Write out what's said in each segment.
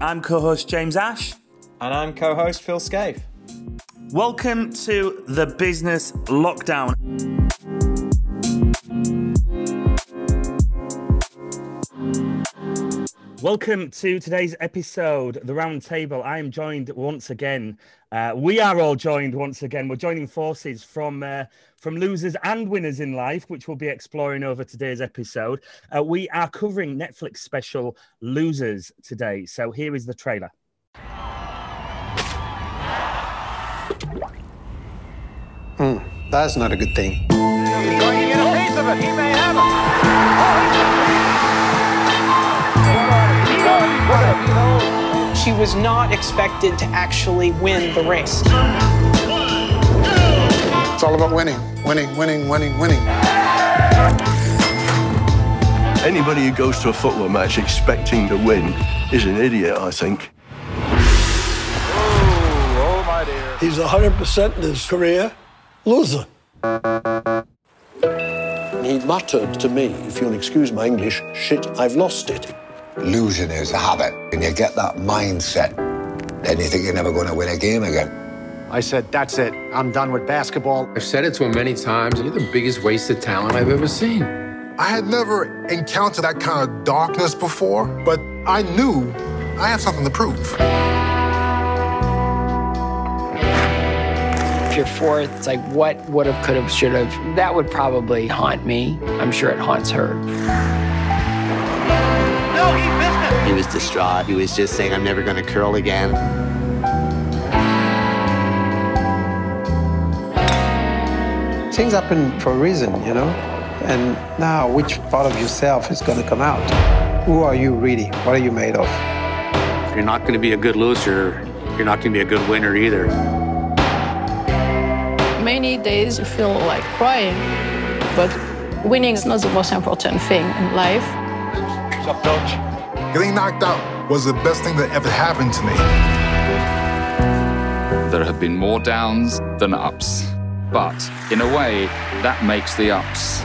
I'm co host James Ash. And I'm co host Phil Scaife. Welcome to the Business Lockdown. Welcome to today's episode, The Round Table. I am joined once again. Uh, we are all joined once again. We're joining forces from uh, from losers and winners in life, which we'll be exploring over today's episode. Uh, we are covering Netflix special Losers today. So here is the trailer. Hmm, that's not a good thing. He's going to get a piece of it. He may have it. She was not expected to actually win the race. It's all about winning, winning, winning, winning, winning. Anybody who goes to a football match expecting to win is an idiot, I think. Oh, my dear. He's 100% in his career loser. He muttered to me, if you'll excuse my English, shit, I've lost it. Losing is a habit, and you get that mindset, then you think you're never going to win a game again. I said, that's it. I'm done with basketball. I've said it to him many times. You're the biggest waste of talent I've ever seen. I had never encountered that kind of darkness before, but I knew I had something to prove. If you're fourth, it's like, what would have, could have, should have? That would probably haunt me. I'm sure it haunts her. No, he missed it. He was distraught. He was just saying, I'm never going to curl again. Things happen for a reason, you know? And now, which part of yourself is going to come out? Who are you really? What are you made of? You're not going to be a good loser, you're not going to be a good winner either. Many days you feel like crying, but winning is not the most important thing in life. What's up, coach? Getting knocked out was the best thing that ever happened to me. There have been more downs than ups. But in a way, that makes the ups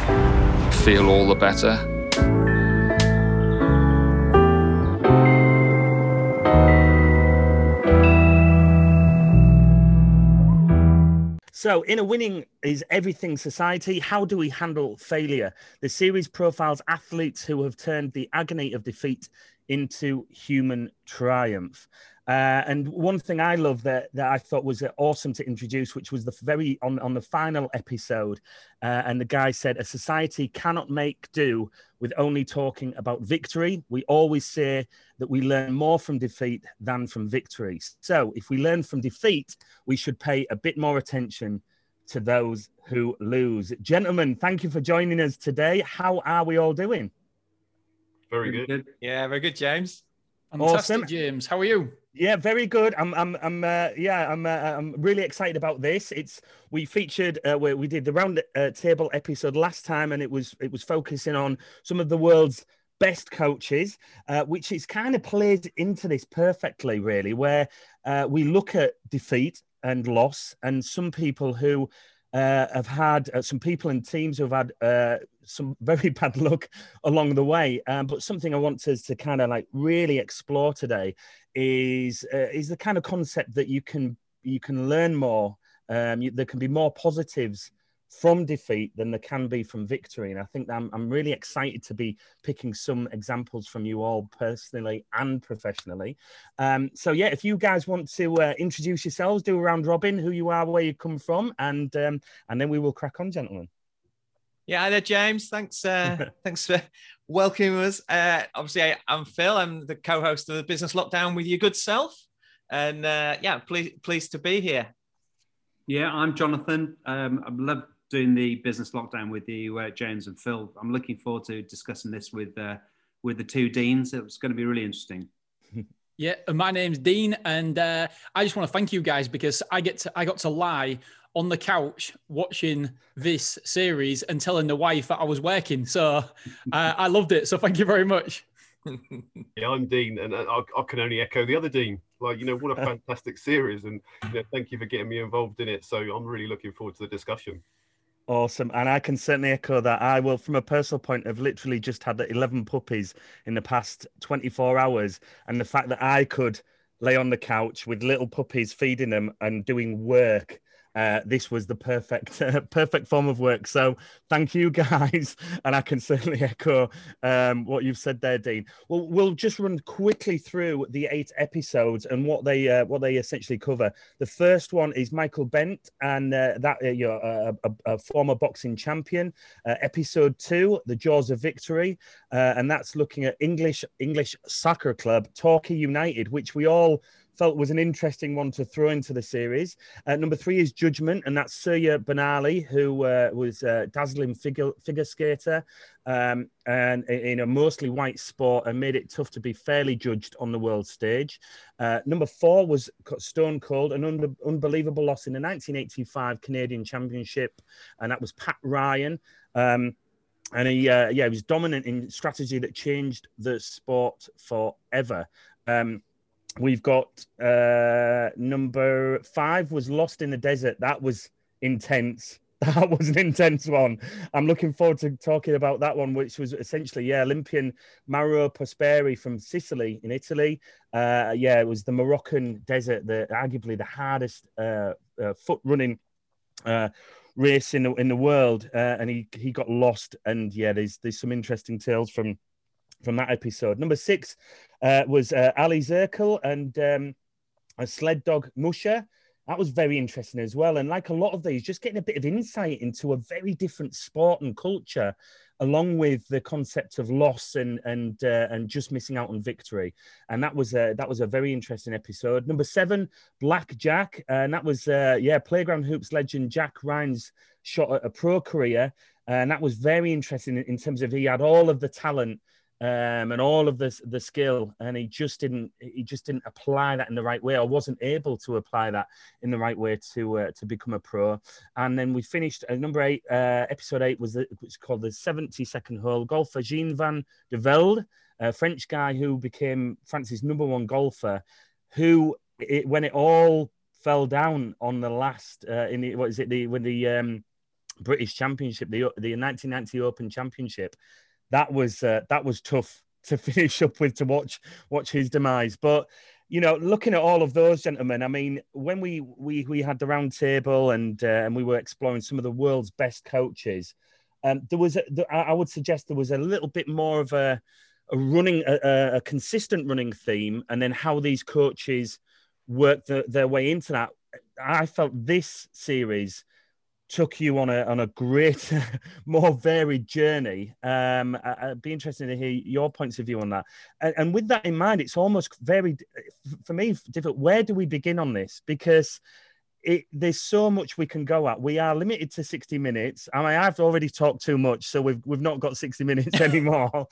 feel all the better. So, in a winning is everything society, how do we handle failure? The series profiles athletes who have turned the agony of defeat into human triumph. Uh, and one thing I love that, that I thought was awesome to introduce, which was the very on, on the final episode, uh, and the guy said, "A society cannot make do with only talking about victory. We always say that we learn more from defeat than from victory. So, if we learn from defeat, we should pay a bit more attention." To those who lose. Gentlemen, thank you for joining us today. How are we all doing? Very good. good. Yeah, very good, James. Fantastic, Awesome. James. How are you? Yeah, very good. I'm, I'm, I'm, uh, yeah, I'm, uh, I'm really excited about this. It's we featured, uh, we, we did the round uh, table episode last time, and it was it was focusing on some of the world's best coaches, uh, which is kind of plays into this perfectly, really, where uh, we look at defeat and loss, and some people who uh, have had uh, some people and teams who have had uh, some very bad luck along the way. Um, but something I want us to kind of like really explore today is uh, is the kind of concept that you can you can learn more. Um, you, there can be more positives from defeat than there can be from victory. And I think I'm, I'm really excited to be picking some examples from you all personally and professionally. Um, so, yeah, if you guys want to uh, introduce yourselves, do a round robin, who you are, where you come from, and um, and then we will crack on, gentlemen. Yeah, hi there, James. Thanks, uh, thanks for welcoming us. Uh, obviously, I, I'm Phil. I'm the co-host of the Business Lockdown with your good self, and uh, yeah, pleased pleased to be here. Yeah, I'm Jonathan. Um, I love doing the business lockdown with you, uh, James and Phil. I'm looking forward to discussing this with uh, with the two deans. It's going to be really interesting. Yeah, my name's Dean, and uh, I just want to thank you guys because I get to I got to lie on the couch watching this series and telling the wife that I was working. So uh, I loved it. So thank you very much. yeah, I'm Dean, and I, I, can only echo the other Dean. Like, you know, what a fantastic series, and you know, thank you for getting me involved in it. So I'm really looking forward to the discussion. Awesome. And I can certainly echo that. I will, from a personal point, have literally just had 11 puppies in the past 24 hours. And the fact that I could lay on the couch with little puppies feeding them and doing work uh, this was the perfect uh, perfect form of work. So thank you guys, and I can certainly echo um, what you've said there, Dean. Well, we'll just run quickly through the eight episodes and what they uh, what they essentially cover. The first one is Michael Bentt, and uh, that uh, you know, a, a, a, former boxing champion. Episode two, The Jaws of Victory, and that's looking at English English soccer club Torquay United, which we all felt was an interesting one to throw into the series. Uh, number three is Judgment, and that's Surya Bonaly, who uh, was a dazzling figure, figure skater um, and in a mostly white sport and made it tough to be fairly judged on the world stage. Uh, number four was Stone Cold, an un- unbelievable loss in the 1985 Canadian Championship, and that was Pat Ryan. Um, and he, uh, yeah, he was dominant in strategy that changed the sport forever. Um, We've got uh, number five was Lost in the Desert. That was intense. That was an intense one. I'm looking forward to talking about that one, which was essentially, yeah, Olympian Mauro Prosperi from Sicily in Italy. Uh, yeah, it was the Moroccan desert, the arguably the hardest uh, uh, foot running uh, race in the in the world, uh, and he he got lost. And yeah, there's there's some interesting tales from from that episode. Number six uh, was uh, Aliy Zirkle and um, a sled dog musher. That was very interesting as well. And like a lot of these, just getting a bit of insight into a very different sport and culture, along with the concept of loss and and uh, and just missing out on victory. And that was a that was a very interesting episode. Number seven, Black Jack, and that was uh, yeah, playground hoops legend Jack Ryan's shot at a pro career, and that was very interesting in terms of he had all of the talent um, and all of this the skill, and he just didn't he just didn't apply that in the right way, or wasn't able to apply that in the right way to uh, to become a pro. And then we finished uh, number eight, uh, episode eight was, the, was called the seventy second hole. Golfer Jean van de Velde, a French guy who became France's number one golfer, who it, when it all fell down on the last uh, in the what is it the when the um, British Championship, the the 1990 Open Championship that was uh, that was tough to finish up with to watch watch his demise. But you know, looking at all of those gentlemen, I mean, when we we we had the round table and uh, and we were exploring some of the world's best coaches, um, there was a, I would suggest there was a little bit more of a a running a, a consistent running theme, and then how these coaches worked the, their way into that. I felt this series took you on a on a great, more varied journey. Um, I, would be interested to hear your points of view on that. And, and, with that in mind, it's almost very for me difficult. Where do we begin on this? Because it, there's so much we can go at. We are limited to 60 minutes. I mean, I've already talked too much, so we've we've not got 60 minutes anymore.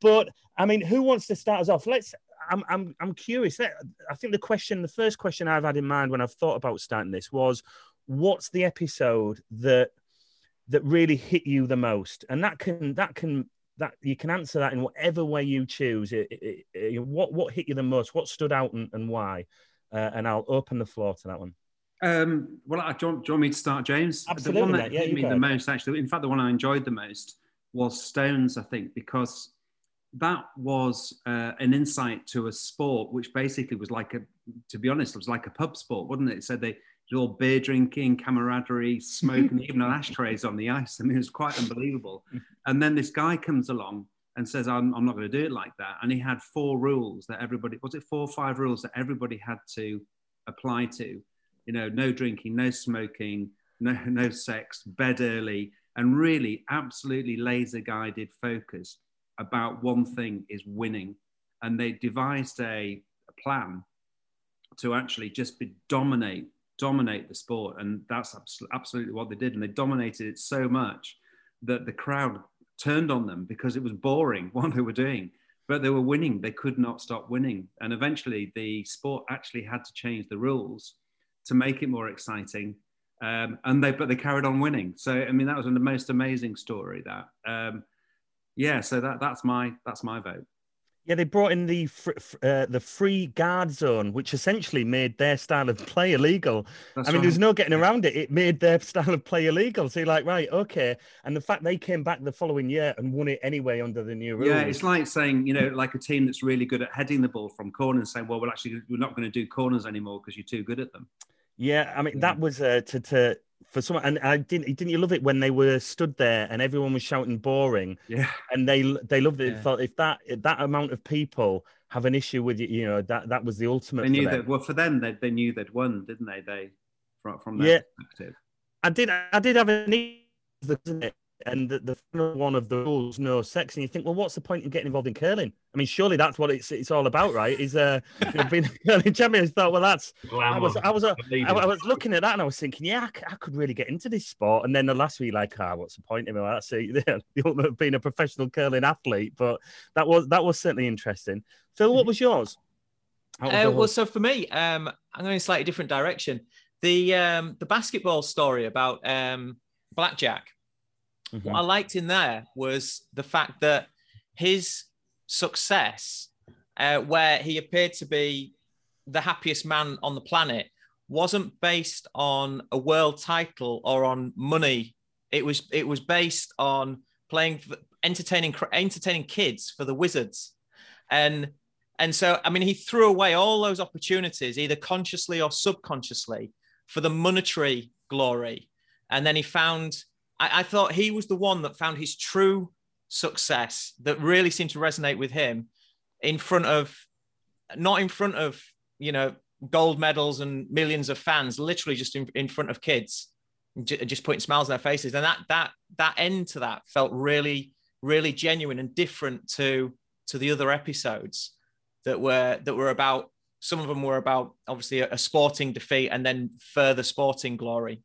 but I mean, who wants to start us off? Let's. I'm I'm I'm curious. I think the question, the first question I've had in mind when I've thought about starting this was, what's the episode that that really hit you the most and that can that can that you can answer that in whatever way you choose it, it, it, what what hit you the most what stood out and, and why uh, and i'll open the floor to that one um, well, I, do you, want, do you want me to start, James? Absolutely. The one that yeah, hit me the most, actually, in fact, the one I enjoyed the most was Stones, I think, because that was uh, an insight to a sport which basically was like a, to be honest, it was like a pub sport, wasn't it? So they all beer drinking, camaraderie, smoking, even ashtrays on the ice. I mean, it was quite unbelievable. And then this guy comes along and says, I'm, I'm not going to do it like that. And he had four rules that everybody, was it four or five rules that everybody had to apply to? You know, no drinking, no smoking, no, no sex, bed early, and really absolutely laser guided focus about one thing is winning. And they devised a, a plan to actually just be dominate dominate the sport. And that's absolutely what they did. And they dominated it so much that the crowd turned on them because it was boring what they were doing. But they were winning. They could not stop winning. And eventually, the sport actually had to change the rules to make it more exciting. Um, and they, but they carried on winning. So I mean, that was the most amazing story. That, um, yeah. So that that's my that's my vote. Yeah, they brought in the fr- uh, the free guard zone, which essentially made their style of play illegal. That's I mean, right. there's no getting around it. It made their style of play illegal. So you're like, right, okay. And the fact they came back the following year and won it anyway under the new rules. Yeah, it's like saying, you know, like a team that's really good at heading the ball from corners, saying, well, we're actually we're not going to do corners anymore because you're too good at them. Yeah, I mean that was uh, to to for some, and I didn't didn't you love it when they were stood there and everyone was shouting boring. Yeah, and they they loved it. Yeah. Felt if that if that amount of people have an issue with you, you know that that was the ultimate. They knew that. Well, for them, they, they knew they'd won, didn't they? They from from their Yeah. perspective. I did I did have an isn't it? And the, the final one of the rules, no sex, and you think, well, what's the point of getting involved in curling? I mean, surely that's what it's it's all about, right? Is uh, you know, being a curling champion. I thought, well, that's I was I was uh, I, I was looking at that and I was thinking, yeah, I, c- I could really get into this sport. And then the last week, like, ah, what's the point? I mean, well, that's it, the ultimate of being a professional curling athlete. But that was that was certainly interesting. Phil, what was yours? Out of Uh, well, so for me, um, I'm going in a slightly different direction. The um, the basketball story about um, blackjack. What I liked in there was the fact that his success, uh, where he appeared to be the happiest man on the planet, wasn't based on a world title or on money. It was it was based on playing, for, entertaining entertaining kids for the Wizards, and and so I mean he threw away all those opportunities either consciously or subconsciously for the monetary glory, and then he found. I, I thought he was the one that found his true success that really seemed to resonate with him in front of not in front of you know gold medals and millions of fans literally just in, in front of kids ju- just putting smiles on their faces. And that that that end to that felt really really genuine and different to to the other episodes that were that were about some of them were about obviously a, a sporting defeat and then further sporting glory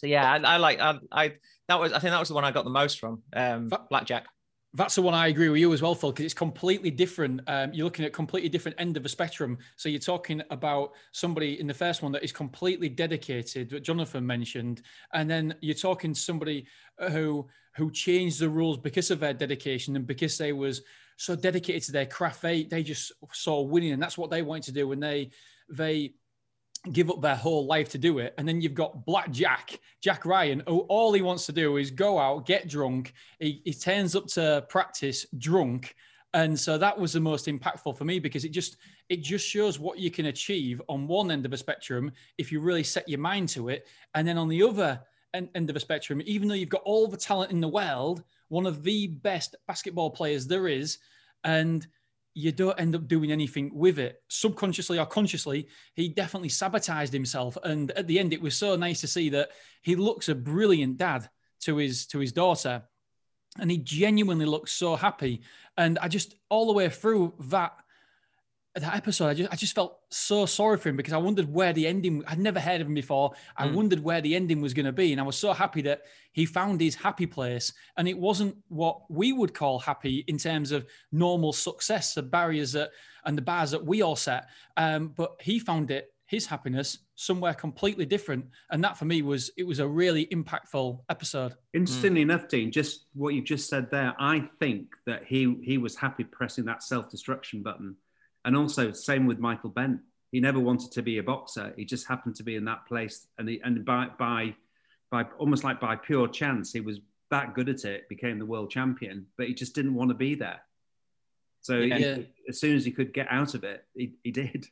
so yeah i, I like I, I that was i think that was the one i got the most from um blackjack That's the one I agree with you as well, Phil, because it's completely different. Um, you're looking at completely different end of the spectrum. So you're talking about somebody in the first one that is completely dedicated, that Jonathan mentioned, and then you're talking somebody who who changed the rules because of their dedication and because they was so dedicated to their craft. They they just saw winning, and that's what they wanted to do, and they they give up their whole life to do it. And then you've got Black Jack, Jack Ryan, who all he wants to do is go out, get drunk. He, he turns up to practice drunk. And so that was the most impactful for me because it just it just shows what you can achieve on one end of a spectrum if you really set your mind to it. And then on the other end, of a spectrum, even though you've got all the talent in the world, one of the best basketball players there is, and you don't end up doing anything with it. Subconsciously or consciously he definitely sabotaged himself. And at the end it was so nice to see that he looks a brilliant dad to his to his daughter. And he genuinely looks so happy. And i just all the way through that that episode i just i just felt so sorry for him because i wondered where the ending i'd never heard of him before. I Mm. wondered where the ending was going to be and i was so happy that he found his happy place and it wasn't what we would call happy in terms of normal success the barriers that and the bars that we all set um, but he found it his happiness somewhere completely different and that for me was it was a really impactful episode. Interestingly enough, Dean, just what you just said there, I think that he he was happy pressing that self destruction button, and also same with Michael Bentt. He never wanted to be a boxer. He just happened to be in that place, and he, and by by by almost like by pure chance, he was that good at it, became the world champion. But he just didn't want to be there. So he- Yeah. as soon as he could get out of it, he, he did.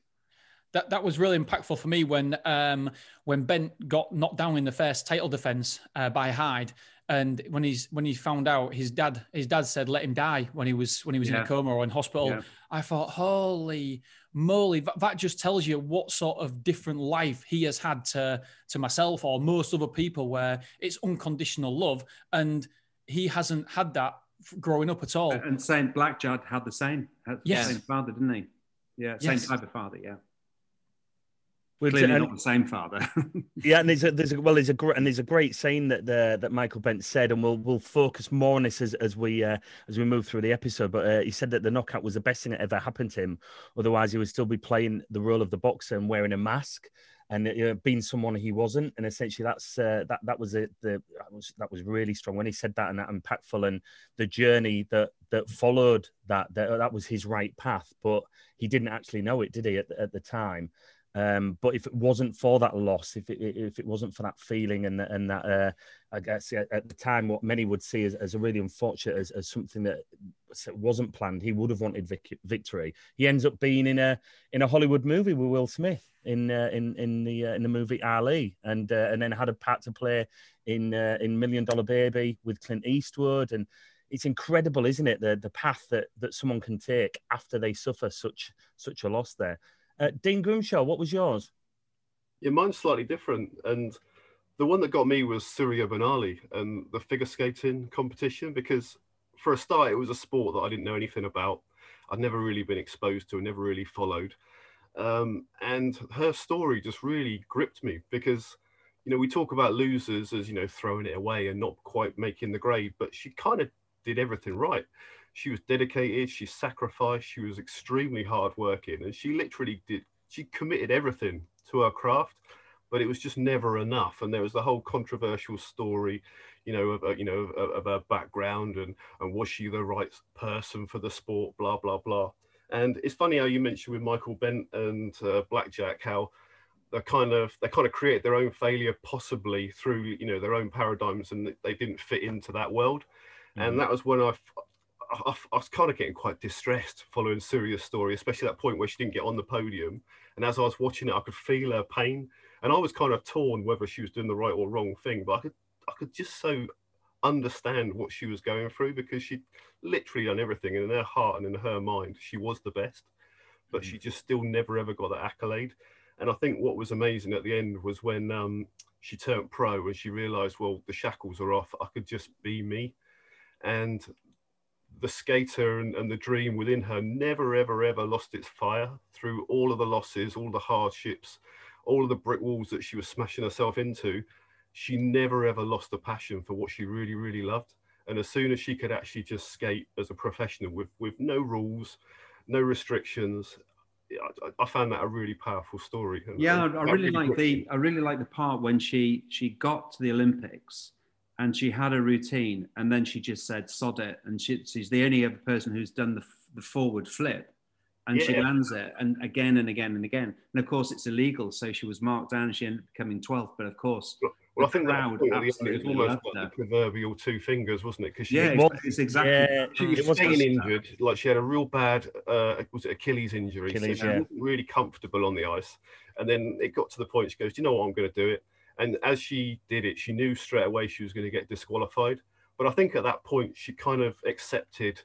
that that was really impactful for me when um, when Bentt got knocked down in the first title defense uh, by Hide, and when he's when he found out his dad his dad said let him die when he was when he was in a coma or in hospital. Yeah. I thought, holy moly, that, that just tells you what sort of different life he has had to to myself or most other people, where it's unconditional love, and he hasn't had that growing up at all. And same Blackjack had the same, had the Yes. same father, didn't he? Yeah, same Yes. type of father. Yeah, Well, clearly and- not the same father. Yeah, and there's a there's a well there's a great and there's a great saying that the that Michael Bentt said, and we'll we'll focus more on this as, as we uh, as we move through the episode. But uh, he said that the knockout was the best thing that ever happened to him. Otherwise, he would still be playing the role of the boxer and wearing a mask. and you know, being someone he wasn't. And essentially, that's uh, that that was a, The that was that was really strong when he said that and that impactful and the journey that that followed that that, that was his right path, but he didn't actually know it, did he, at, at the time? Um, but if it wasn't for that loss, if it if it wasn't for that feeling and and that, uh, I guess at the time, what many would see as, as a really unfortunate as, as something that wasn't planned, he would have wanted vic- victory. He ends up being in a in a Hollywood movie with Will Smith in uh, in in the uh, in the movie Ali, and uh, and then had a part to play in uh, in Million Dollar Baby with Clint Eastwood, and it's incredible, isn't it? The the path that that someone can take after they suffer such such a loss there. Uh, Dean Grimshawe, what was yours? Yeah, mine's slightly different. And the one that got me was Surya Bonaly and the figure skating competition, because for a start, it was a sport that I didn't know anything about. I'd never really been exposed to, never really followed. Um, and her story just really gripped me because, you know, we talk about losers as, you know, throwing it away and not quite making the grade, but she kind of did everything right she was dedicated she sacrificed she was extremely hardworking and she literally did she committed everything to her craft but it was just never enough and there was the whole controversial story you know of, you know of, of her background and and was she the right person for the sport blah blah blah and it's funny how you mentioned with michael bentt and uh, blackjack how they kind of they kind of create their own failure possibly through you know their own paradigms and they didn't fit into that world mm-hmm. and that was when i I, I, was kind of getting quite distressed following Surya's story, especially that point where she didn't get on the podium. And as I was watching it, I could feel her pain, and I was kind of torn whether she was doing the right or wrong thing. But I could, I could just so understand what she was going through because she'd literally done everything, and in her heart and in her mind, she was the best. But mm-hmm. she just still never ever got that accolade. And I think what was amazing at the end was when um, she turned pro and she realised, well, the shackles are off. I could just be me. And the skater and, and, the dream within her never, ever, ever lost its fire through all of the losses, all the hardships, all of the brick walls that she was smashing herself into. She never, ever lost the passion for what she really, really loved. And as soon as she could actually just skate as a professional with, with no rules, no restrictions, I, I found that a really powerful story. And, yeah, and I, really, really like the I really like the part when she she got to the Olympics and she had a routine and then she just said sod it and she, she's the only other person who's done the, the forward flip and yeah. she lands it and again and again and again and of course it's illegal so she was marked down and she ended up becoming 12th but of course well, I think crowd that was almost like the proverbial two fingers, wasn't it? Because yeah, was, it's exactly. Yeah, she was, was staying injured. Like she had a real bad, uh, was it Achilles injury? Achilles, so she yeah. wasn't really comfortable on the ice. And then it got to the point she goes, "Do you know what? I'm going to do it." And as she did it, she knew straight away she was going to get disqualified. But I think at that point, she kind of accepted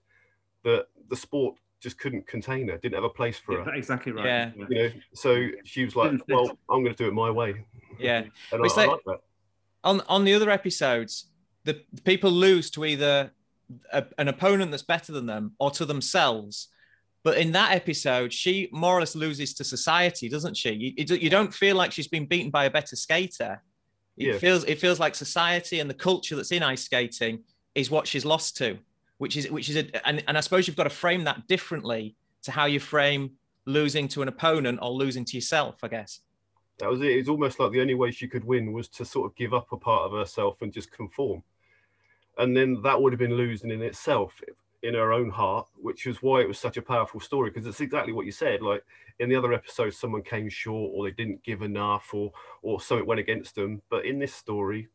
that the sport just couldn't contain her, didn't have a place for her. Exactly right. Yeah. You know, so she was like, well, I'm going to do it my way. Yeah. and I, I like that. On, on the other episodes, the, the people lose to either a, an opponent that's better than them or to themselves. But in that episode, she more or less loses to society, doesn't she? You, you don't feel like she's been beaten by a better skater. It yeah. feels it feels like society and the culture that's in ice skating is what she's lost to, which is which is a, and, and I suppose you've got to frame that differently to how you frame losing to an opponent or losing to yourself, I guess. That was it. It's almost like the only way she could win was to sort of give up a part of herself and just conform. And then that would have been losing in itself in her own heart, which is why it was such a powerful story. Because it's exactly what you said. Like in the other episodes, someone came short, or they didn't give enough, or or something went against them. But in this story,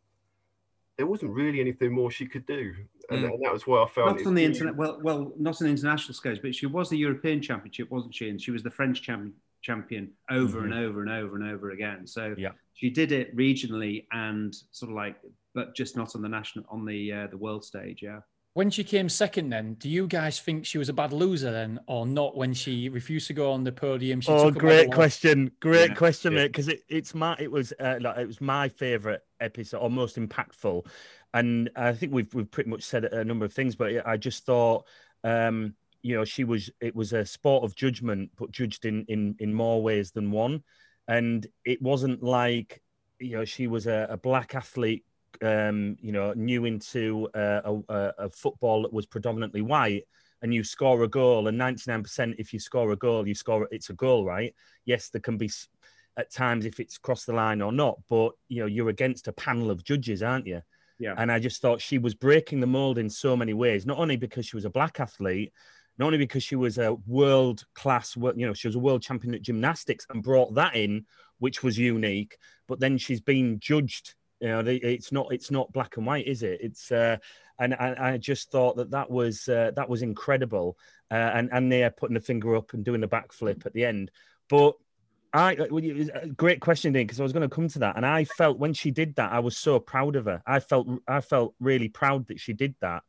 there wasn't really anything more she could do, and, mm. and that was why I felt not on the internet. Well, well, not on the international scales, but she was the European Championship, wasn't she? And she was the French champion champion over mm-hmm. and over and over and over again. So yeah. she did it regionally and sort of like, but just not on the national on the uh, the world stage. Yeah. When she came second, then do you guys think she was a bad loser then, or not? When she refused to go on the podium, she oh, great question, great yeah. question, mate. Because it, it's my, it was, uh, like, it was my favorite episode, or most impactful, and I think we've we've pretty much said a number of things, but I just thought, um, you know, she was, it was a sport of judgment, but judged in in in more ways than one, and it wasn't like, you know, she was a, a black athlete um, you know, new into uh, a, a, football that was predominantly white, and you score a goal, and 99% if you score a goal, you score it's a goal, right? Yes, there can be at times if it's crossed the line or not. But you know, you're against a panel of judges, aren't you? Yeah. And I just thought she was breaking the mold in so many ways, not only because she was a black athlete, not only because she was a world class, you know, she was a world champion at gymnastics and brought that in, which was unique, but then she's been judged. You know, it's not it's not black and white, is it? It's uh, and I, I just thought that that was uh, that was incredible, uh, and and they're putting the finger up and doing the backflip at the end, but I great question, Dean, because I was going to come to that, and I felt when she did that, I was so proud of her. I felt I felt really proud that she did that.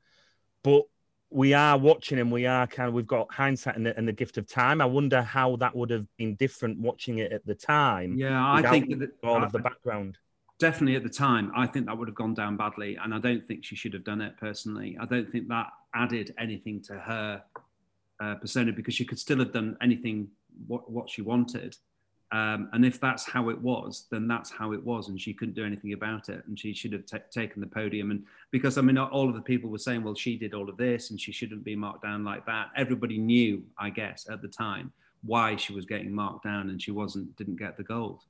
But we are watching and we are kind of we've got hindsight and the, and the gift of time. I wonder how that would have been different watching it at the time. Yeah, I think that, all I, of the background. Definitely at the time, I think that would have gone down badly, and I don't think she should have done it personally. I don't think that added anything to her uh, persona because she could still have done anything what, what she wanted. Um, and if that's how it was, then that's how it was, and she couldn't do anything about it. And she should have t- taken the podium. And because I mean, all of the people were saying, "Well, she did all of this, and she shouldn't be marked down like that." Everybody knew, I guess, at the time why she was getting marked down, and she wasn't didn't get the gold.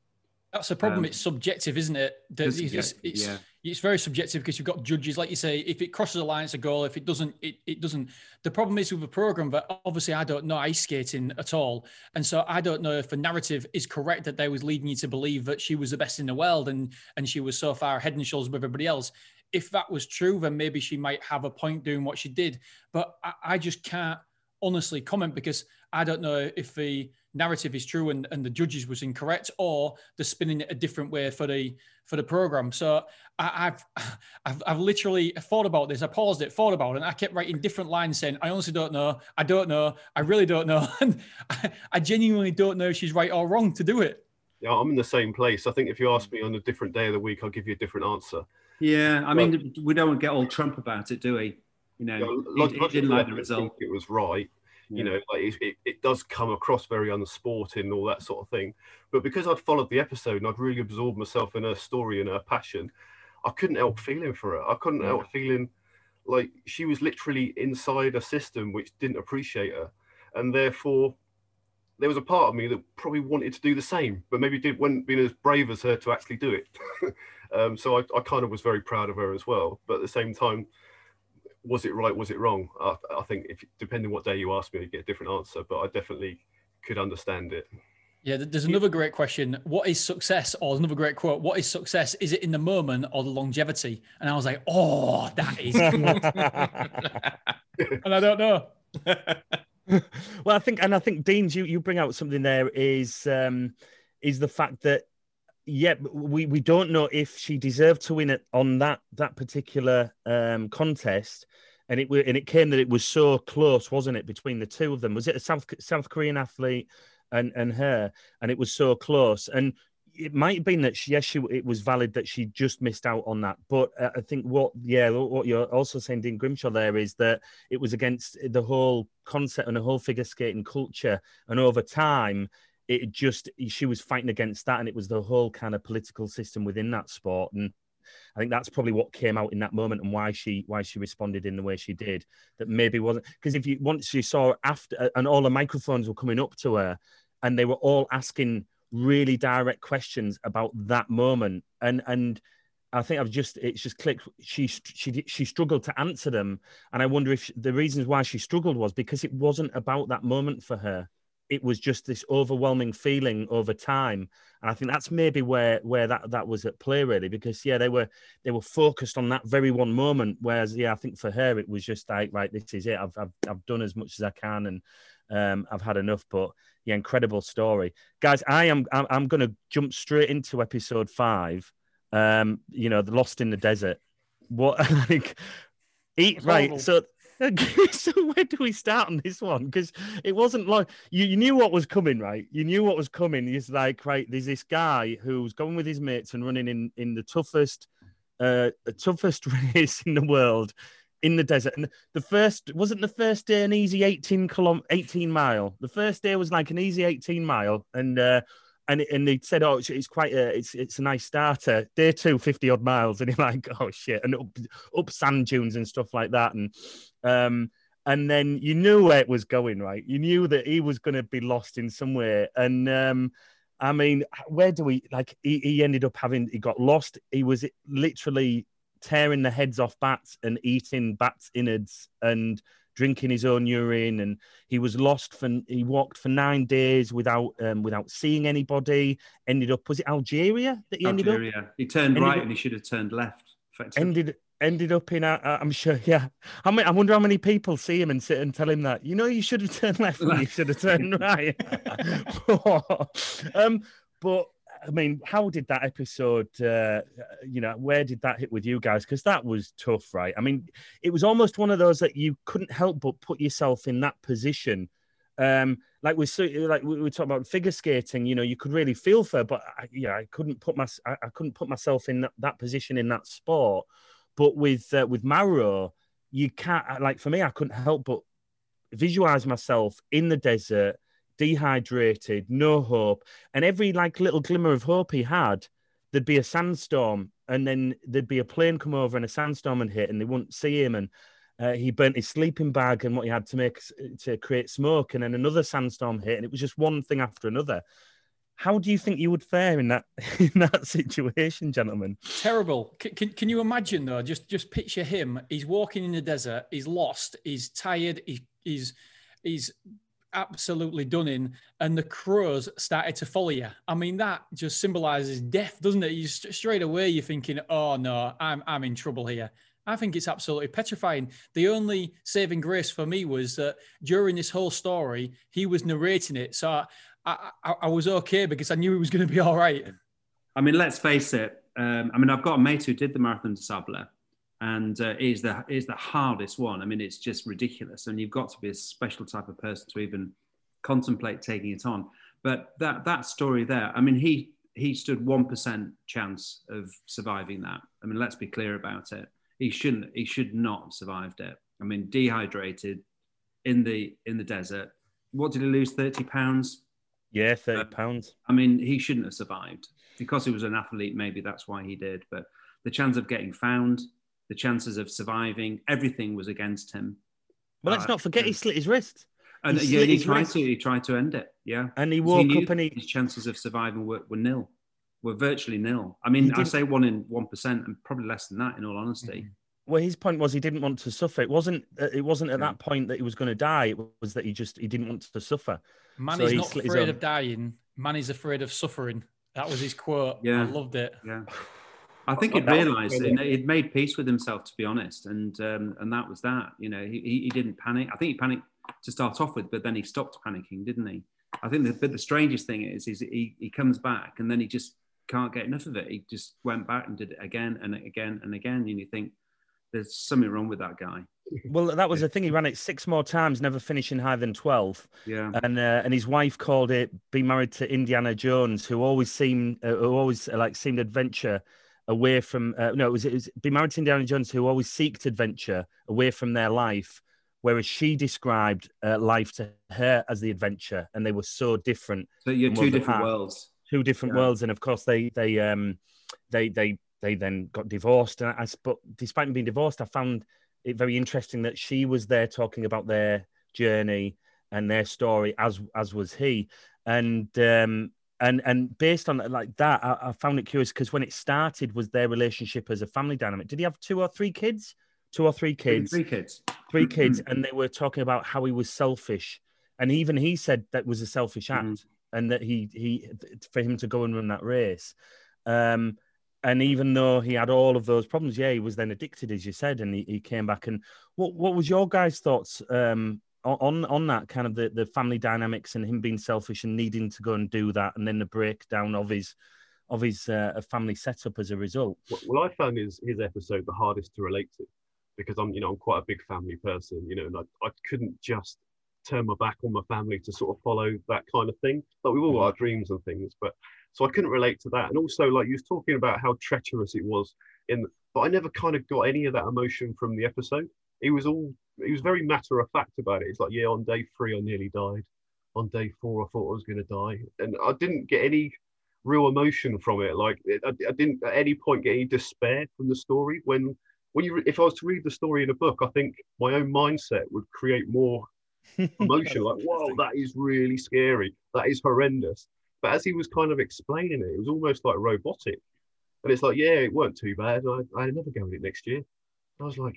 That's the problem. Um, it's subjective, isn't it? It's, it's, it's, yeah. it's, very subjective because you've got judges, like you say, if it crosses a line, it's a goal. If it doesn't, it, it doesn't. The problem is with a program that obviously I don't know ice skating at all. And so I don't know if the narrative is correct that they was leading you to believe that she was the best in the world and, and she was so far head and shoulders with everybody else. If that was true, then maybe she might have a point doing what she did. But I, I just can't honestly comment because I don't know if the narrative is true and, and the judges was incorrect or they're spinning it a different way for the for the program. So I, have I've I've literally thought about this. I paused it thought about it and I kept writing different lines saying I honestly don't know. I don't know. I really don't know. And I, I genuinely don't know if she's right or wrong to do it. Yeah I'm in the same place. I think if you ask mm. me on a different day of the week I'll give you a different answer. Yeah I mean we don't get all Trump about it do we? You know yeah, he, he didn't like the result. it was right you know, like it, it, it, does come across very unsporting and all that sort of thing. But because I'd followed the episode and I'd really absorbed myself in her story and her passion, I couldn't help feeling for her. I couldn't yeah. help feeling like she was literally inside a system which didn't appreciate her, and therefore there was a part of me that probably wanted to do the same, but maybe did wasn't being as brave as her to actually do it. um, so I, I kind of was very proud of her as well. But at the same time, was it right? Was it wrong? I, I think if depending what day you ask me, you get a different answer. But I definitely could understand it. Yeah, there's another great question. What is success? Or another great quote. What is success? Is it in the moment or the longevity? And I was like, oh, that is and I don't know. well, I think, and I think, Deans, you, you bring out something there is um, is the fact that yeah, we, we don't know if she deserved to win it on that that particular um, contest, and it and it came that it was so close, wasn't it, between the two of them? Was it a South South Korean athlete and and her, and it was so close, and it might have been that she, yes, she it was valid that she just missed out on that, but uh, I think what yeah, what you're also saying, Dean Grimshawe, there is that it was against the whole concept and the whole figure skating culture, and over time it just she was fighting against that, and it was the whole kind of political system within that sport, and I think that's probably what came out in that moment and why she why she responded in the way she did. That maybe wasn't because if you once you saw after and all the microphones were coming up to her, and they were all asking really direct questions about that moment, and and I think I've just it's just clicked. She she she struggled to answer them, and I wonder if the reasons why she struggled was because it wasn't about that moment for her it was just this overwhelming feeling over time. And i think that's maybe where where that that was at play really because yeah they were they were focused on that very one moment. Whereas yeah i think for her it was just like right this is it. I've i've, I've done as much as i can and um, i've had enough. But yeah incredible story. Guys i am i'm, I'm going to jump straight into episode five. Um you know the lost in the desert. What like eat right so so where do we start on this one? Because it wasn't like you, you knew what was coming, right? You knew what was coming. It's like, right, there's this guy who's going with his mates and running in in the toughest, uh, toughest race in the world in the desert. And the first wasn't the first day an easy 18 kilom 18 mile. The first day was like an easy 18 mile. And uh and and they said, oh, it's, it's, quite a it's it's a nice starter. Day two, 50 odd miles, and you're like, oh shit, and up up sand dunes and stuff like that, and um, and then you knew where it was going, right? You knew that he was going to be lost in somewhere, and um, I mean, where do we like? He, he ended up having he got lost. He was literally tearing the heads off bats and eating bats' innards and drinking his own urine. And he was lost for he walked for nine days without um, without seeing anybody. Ended up was it Algeria that he Algeria. ended up? He turned ended right up, and he should have turned left. Ended ended up in. Uh, I'm sure. Yeah. I mean, I wonder how many people see him and sit and tell him that. You know, you should have turned left. and you should have turned right. um, but I mean, how did that episode, uh, you know, where did that hit with you guys? Because that was tough, right? I mean, it was almost one of those that you couldn't help but put yourself in that position. Um, like we like we were talking about figure skating, you know, you could really feel for, but I, yeah, I couldn't put my I, I couldn't put myself in that, that, position in that sport. But with uh, with Mauro, you can't like for me, I couldn't help but visualize myself in the desert dehydrated, no hope. And every like little glimmer of hope he had, there'd be a sandstorm, and then there'd be a plane come over and a sandstorm and hit, and they wouldn't see him. And uh, he burnt his sleeping bag and what he had to make to create smoke, and then another sandstorm hit, and it was just one thing after another. How do you think you would fare in that in that situation, gentlemen? Terrible. Can, can, can you imagine though? Just just picture him. He's walking in the desert. He's lost. He's tired. He, he's he's absolutely done in, and the crows started to follow you. I mean, that just symbolizes death, doesn't it? You straight away you're thinking, "Oh no, I'm I'm in trouble here." I think it's absolutely petrifying. The only saving grace for me was that during this whole story, he was narrating it, so I, I, I was okay because I knew it was going to be all right. I mean, let's face it. Um, I mean, I've got a mate who did the Marathon des Sables, and uh, is the is the hardest one. I mean, it's just ridiculous, and you've got to be a special type of person to even contemplate taking it on. But that that story there, I mean, he he stood one percent chance of surviving that. I mean, let's be clear about it. He shouldn't. He should not have survived it. I mean, dehydrated in the in the desert. What did he lose? Thirty pounds. Yeah, thirty uh, pounds. I mean, he shouldn't have survived because he was an athlete. Maybe that's why he did. But the chance of getting found, the chances of surviving, everything was against him. Well, let's uh, not forget he slit his wrist. And he, yeah, he tried wrist. to. He tried to end it. Yeah, and he woke he up and he... his chances of surviving were, were nil, were virtually nil. I mean, I say one in one percent, and probably less than that, in all honesty. Mm-hmm. Well, his point was he didn't want to suffer. It wasn't. Uh, it wasn't at yeah. that point that he was going to die. It was that he just he didn't want to suffer. Man so is not afraid of dying. Man is afraid of suffering. That was his quote. Yeah, I loved it. Yeah. I think he'd realised he'd made peace with himself, to be honest, and um, and that was that. You know, he, he didn't panic. I think he panicked to start off with, but then he stopped panicking, didn't he? I think the, but the strangest thing is, is he, he comes back and then he just can't get enough of it. He just went back and did it again and again and again, and you think there's something wrong with that guy. Well, that was the thing. He ran it six more times, never finishing higher than twelve. Yeah. And uh, and his wife called it "Be Married to Indiana Jones," who always seemed, uh, who always uh, like seemed adventure away from uh, no, it was, it was be married to Indiana Jones who always seeked adventure away from their life, whereas she described uh, life to her as the adventure, and they were so different. So you're two different worlds. Two different yeah. worlds, and of course they they um they they they then got divorced, and I but despite being divorced, I found it very interesting that she was there talking about their journey and their story as as was he, and um and and based on like that, I, I found it curious because when it started, was their relationship as a family dynamic? Did he have two or three kids? Two or three kids? Three kids. Three kids, and they were talking about how he was selfish, and even he said that was a selfish mm-hmm. act, mm-hmm. and that he he for him to go and run that race. Um, and even though he had all of those problems, yeah, he was then addicted, as you said, and he, he came back. And what what was your guys' thoughts um, on on that kind of the, the family dynamics and him being selfish and needing to go and do that, and then the breakdown of his of his uh, family setup as a result. Well, I found his his episode the hardest to relate to because I'm you know I'm quite a big family person, you know, and I, I couldn't just turn my back on my family to sort of follow that kind of thing. Like we've all got our dreams and things, but so I couldn't relate to that. And also, like you was talking about how treacherous it was in, but I never kind of got any of that emotion from the episode. It was all he was very matter of fact about it. It's like, yeah, on day three, I nearly died. On day four, I thought I was going to die, and I didn't get any real emotion from it. Like, I, I, didn't at any point get any despair from the story. When, when you, if I was to read the story in a book, I think my own mindset would create more emotion. like, whoa, that is really scary. That is horrendous. But as he was kind of explaining it, it was almost like robotic. And it's like, yeah, it weren't too bad. I, I had another go at it next year. I was like,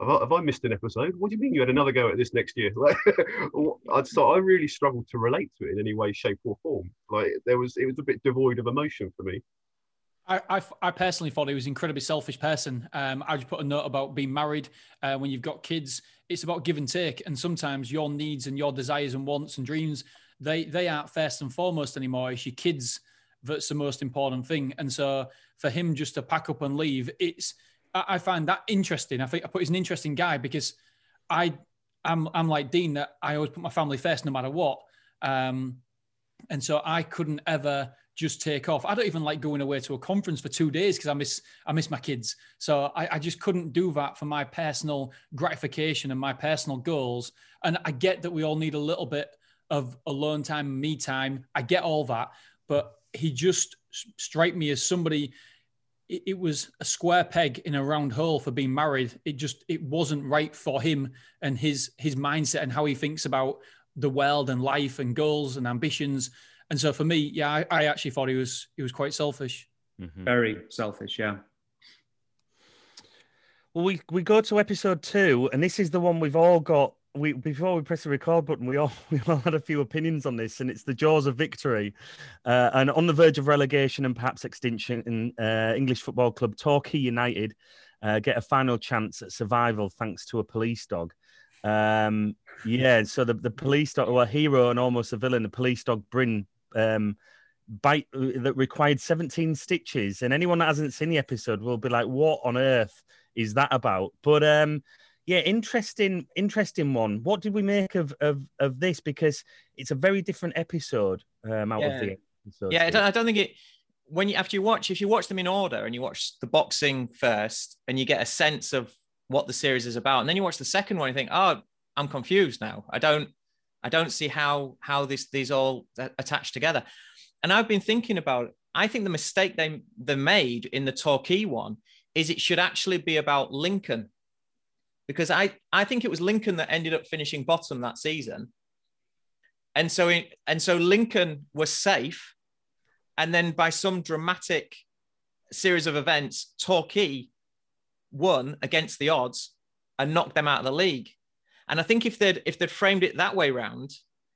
have I, have I, missed an episode? What do you mean you had another go at this next year? Like, I so I really struggled to relate to it in any way, shape, or form. Like, there was, it was a bit devoid of emotion for me. I, I, I, personally thought he was an incredibly selfish person. Um, I just put a note about being married. Uh, when you've got kids, it's about give and take, and sometimes your needs and your desires and wants and dreams they they aren't first and foremost anymore. It's your kids that's the most important thing. And so for him just to pack up and leave, it's I, I find that interesting. I think I put he's an interesting guy because I I'm I'm like Dean that I always put my family first no matter what. Um, and so I couldn't ever just take off. I don't even like going away to a conference for two days because I miss I miss my kids. So I, I, just couldn't do that for my personal gratification and my personal goals. And I get that we all need a little bit of alone time, me time. I get all that, but he just struck me as somebody. It, it was a square peg in a round hole for being married. It just it wasn't right for him and his his mindset and how he thinks about the world and life and goals and ambitions and so for me, yeah, I, I actually thought he was he was quite selfish. Mm-hmm. Very selfish, yeah. Well, we we go to episode two, and this is the one we've all got. We before we press the record button, we all we all had a few opinions on this, and it's the jaws of victory, uh, and on the verge of relegation and perhaps extinction. In uh, English football club Torquay United uh, get a final chance at survival thanks to a police dog. Um, yeah, so the, the police dog, well, a hero and almost a villain, the police dog Bryn um, bite that required 17 stitches. And anyone that hasn't seen the episode will be like, what on earth is that about? But um, yeah, interesting, interesting one. What did we make of of, of this? Because it's a very different episode um, out yeah. of the episode. Yeah, I don't, I don't think it. When you after you watch, if you watch them in order and you watch the boxing first, and you get a sense of what the series is about, and then you watch the second one, you think, oh, I'm confused now. I don't I don't see how how this these all attach together. And I've been thinking about. I think the mistake they they made in the Torquay one is it should actually be about Lincoln, because I I think it was Lincoln that ended up finishing bottom that season. And so in, and so Lincoln was safe, and then by some dramatic series of events, Torquay won against the odds and knocked them out of the league. And I think if they'd if they'd framed it that way round,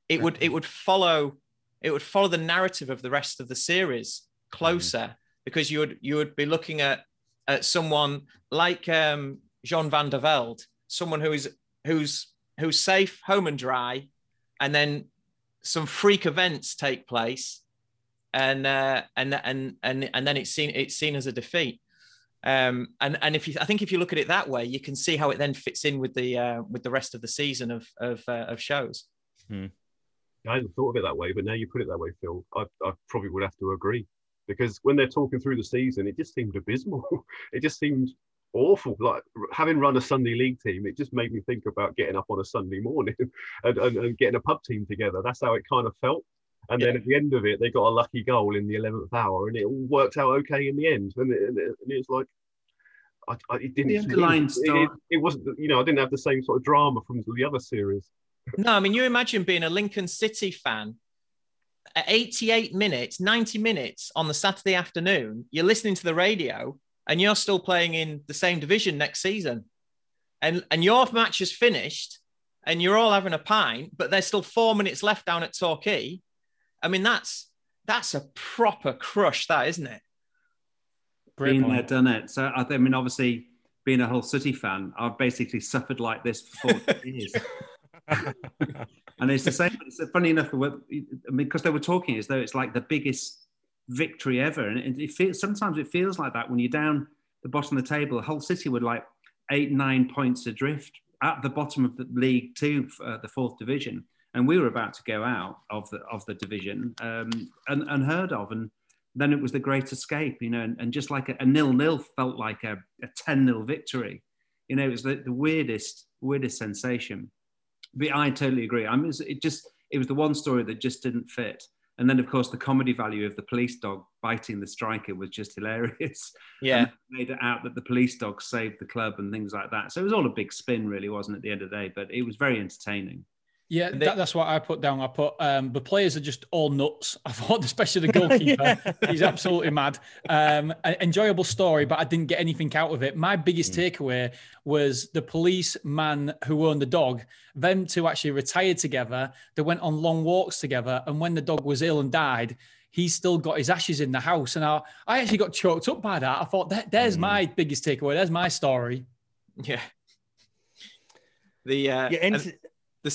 it would it would follow it would follow the narrative of the rest of the series closer mm. because you would you would be looking at at someone like um, Jean van de Velde, someone who is who's who's safe, home and dry, and then some freak events take place, and uh, and and and and then it's seen it's seen as a defeat. Um, and and if you, I think if you look at it that way, you can see how it then fits in with the uh, with the rest of the season of of, uh, of shows. Hmm. I hadn't thought of it that way, but now you put it that way, Phil, I, I probably would have to agree because when they're talking through the season, it just seemed abysmal. it just seemed awful. Like having run a Sunday league team, it just made me think about getting up on a Sunday morning and, and, and getting a pub team together. That's how it kind of felt. And yeah. then at the end of it, they got a lucky goal in the 11th hour, and it all worked out okay in the end. And it, and it, was like, I, I, it didn't. The underlying it, it, it, wasn't, you know, I didn't have the same sort of drama from the other series. No, I mean, you imagine being a Lincoln City fan at 88 minutes, 90 minutes on the Saturday afternoon, you're listening to the radio and you're still playing in the same division next season. And, and your match is finished and you're all having a pint, but there's still four minutes left down at Torquay I mean, that's that's a proper crush, that isn't it? Been there, done it. So I mean, obviously, being a Hull City fan, I've basically suffered like this for 40 years. and it's the same. It's funny enough, I mean, because they were talking as though it's like the biggest victory ever, and it, feels sometimes it feels like that when you're down the bottom of the table. Hull City were like eight, nine points adrift at the bottom of the league, too, uh, the fourth division. And we were about to go out of the of the division um, and unheard of. And then it was the great escape you know and, and just like a, a, nil nil felt like a, a 10 nil victory. You know it was the, the weirdest weirdest sensation. But i totally agree. I mean it just it was the one story that just didn't fit and then of course the comedy value of the police dog biting the striker was just hilarious. Yeah. made it out that the police dog saved the club and things like that. So it was all a big spin really wasn't it, at the end of the day? But it was very entertaining Yeah, they- that, that's what I put down. I put um, the players are just all nuts. I thought, especially the goalkeeper, he's absolutely mad. Um, an enjoyable story, but I didn't get anything out of it. My biggest takeaway was the policeman who owned the dog. Them two actually retired together. They went on long walks together, and when the dog was ill and died. He still got his ashes in the house, and I, I actually got choked up by that. I thought that there's my biggest takeaway. There's my story. Yeah. The uh, Yeah, and-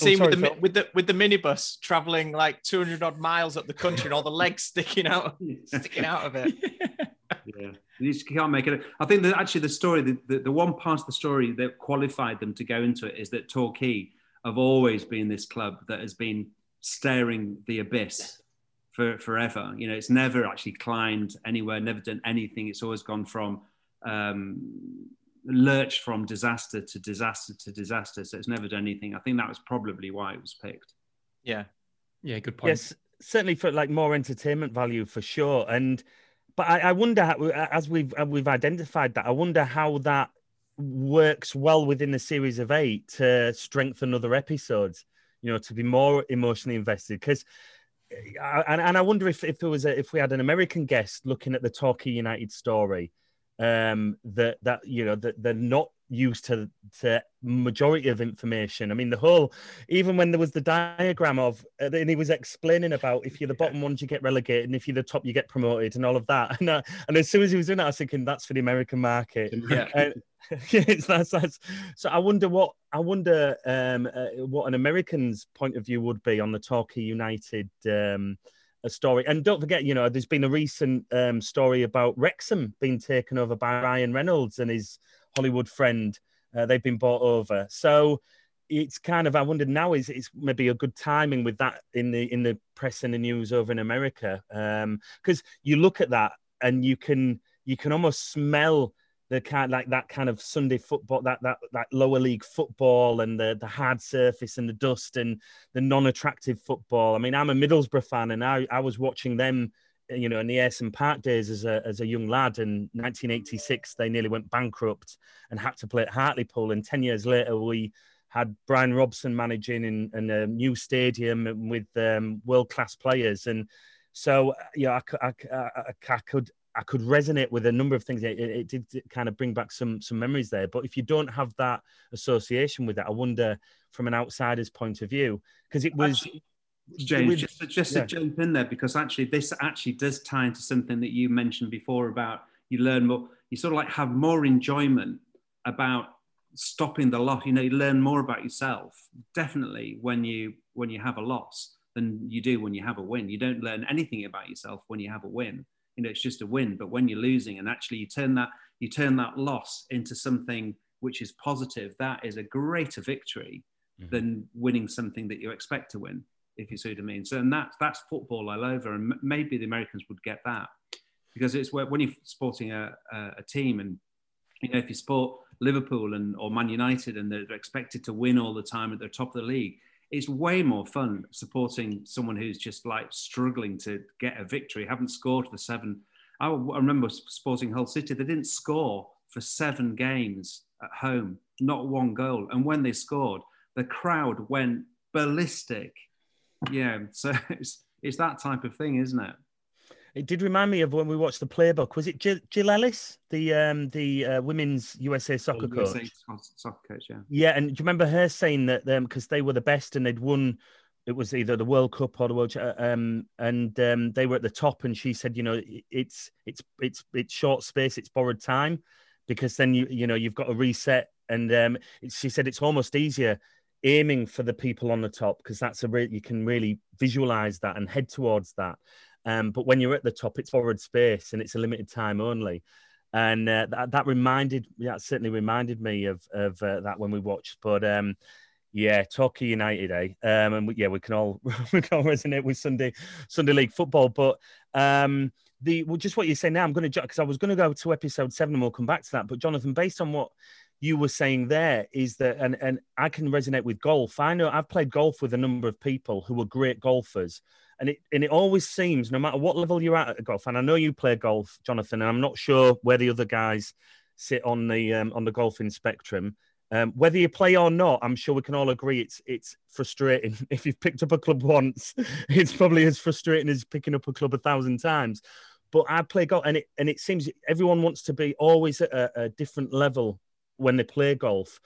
and the Oh, sorry, with the Phil. with the with the minibus traveling like 200 odd miles up the country and all the legs sticking out sticking out of it. yeah, you just can't make it. I think that actually the story, the, the, the one part of the story that qualified them to go into it is that Torquay have always been this club that has been staring the abyss for forever. You know, it's never actually climbed anywhere, never done anything. It's always gone from um, lurched from disaster to disaster to disaster. So it's never done anything. I think that was probably why it was picked. Yeah. Yeah, good point. Yes, certainly for like more entertainment value for sure. And but I, I wonder how, as we've uh, we've identified that, I wonder how that works well within the series of eight to strengthen other episodes. You know, to be more emotionally invested because. And, and I wonder if, if there was a, if we had an American guest looking at the Torquay United story, um, that that you know that they're not used to to majority of information. I mean, the whole even when there was the diagram of, uh, and he was explaining about if you're the bottom ones you get relegated, and if you're the top you get promoted, and all of that. And, uh, and as soon as he was doing that, I was thinking that's for the American market. Yeah. Uh, yeah, it's, that's, that's, so I wonder what I wonder um, uh, what an American's point of view would be on the Torquay United um, a story. And don't forget, you know, there's been a recent um, story about Wrexham being taken over by Ryan Reynolds and his Hollywood friend. Uh, they've been bought over. So it's kind of I wonder now is it's maybe a good timing with that in the in the press and the news over in America because you look at that and you can you can almost smell the kind like that kind of Sunday football, that that that lower league football, and the the hard surface and the dust and the non-attractive football. I mean, I'm a Middlesbrough fan, and I I was watching them, you know, in the Ayresome Park days as a as a young lad. In 1986, they nearly went bankrupt and had to play at Hartlepool, and ten years later, we had Brian Robson managing in, in a new stadium with um, world class players, and so yeah, I, I, I, I could I could resonate with a number of things. It, it, it did kind of bring back some some memories there. But if you don't have that association with it, I wonder from an outsider's point of view because it was. Actually, James, with- just, to, just yeah. to jump in there, because actually this actually does tie into something that you mentioned before about you learn more, you sort of like have more enjoyment about stopping the loss. You know, you learn more about yourself definitely when you when you have a loss than you do when you have a win. You don't learn anything about yourself when you have a win. You know, it's just a win. But when you're losing and actually you turn that you turn that loss into something which is positive, that is a greater victory mm-hmm. than winning something that you expect to win, if you see what I mean. So, and that's that's football all over, and maybe the Americans would get that because it's where when you're supporting a, a, a team, and you know if you support Liverpool and or Man United, and they're expected to win all the time at the top of the league. It's way more fun supporting someone who's just like struggling to get a victory, haven't scored for seven. I, I remember supporting Hull City; they didn't score for seven games at home, not one goal. And when they scored, the crowd went ballistic. Yeah, so it's it's that type of thing, isn't it? It did remind me of when we watched the playbook. Was it Jill, Jill Ellis, the um, the uh, women's USA soccer coach? USA Soccer coach, yeah. Yeah, and do you remember her saying that them because they were the best and they'd won? It was either the World Cup or the World, um, and um, they were at the top. And she said, you know, it's it's it's it's short space, it's borrowed time, because then you you know you've got to reset. And um, she said it's almost easier aiming for the people on the top because that's a re- you can really visualize that and head towards that. Um, but when you're at the top, it's forward space and it's a limited time only. And uh, that, that reminded, yeah, certainly reminded me of of uh, that when we watched. But um, yeah, Torquay United, eh? Um, and we, yeah, we can all we can all resonate with Sunday Sunday League football. But um, the well, just what you say now, I'm going to because I was going to go to episode seven and we'll come back to that. But Jonathan, based on what you were saying there, is that and and I can resonate with golf. I know I've played golf with a number of people who are great golfers. And it and it always seems, no matter what level you're at at golf, and I know you play golf, Jonathan, and I'm not sure where the other guys sit on the um, on the golfing spectrum. Um, whether you play or not, I'm sure we can all agree it's it's frustrating. If you've picked up a club once, it's probably as frustrating as picking up a club a thousand times. But I play golf, and it and it seems everyone wants to be always at a, a different level when they play golf,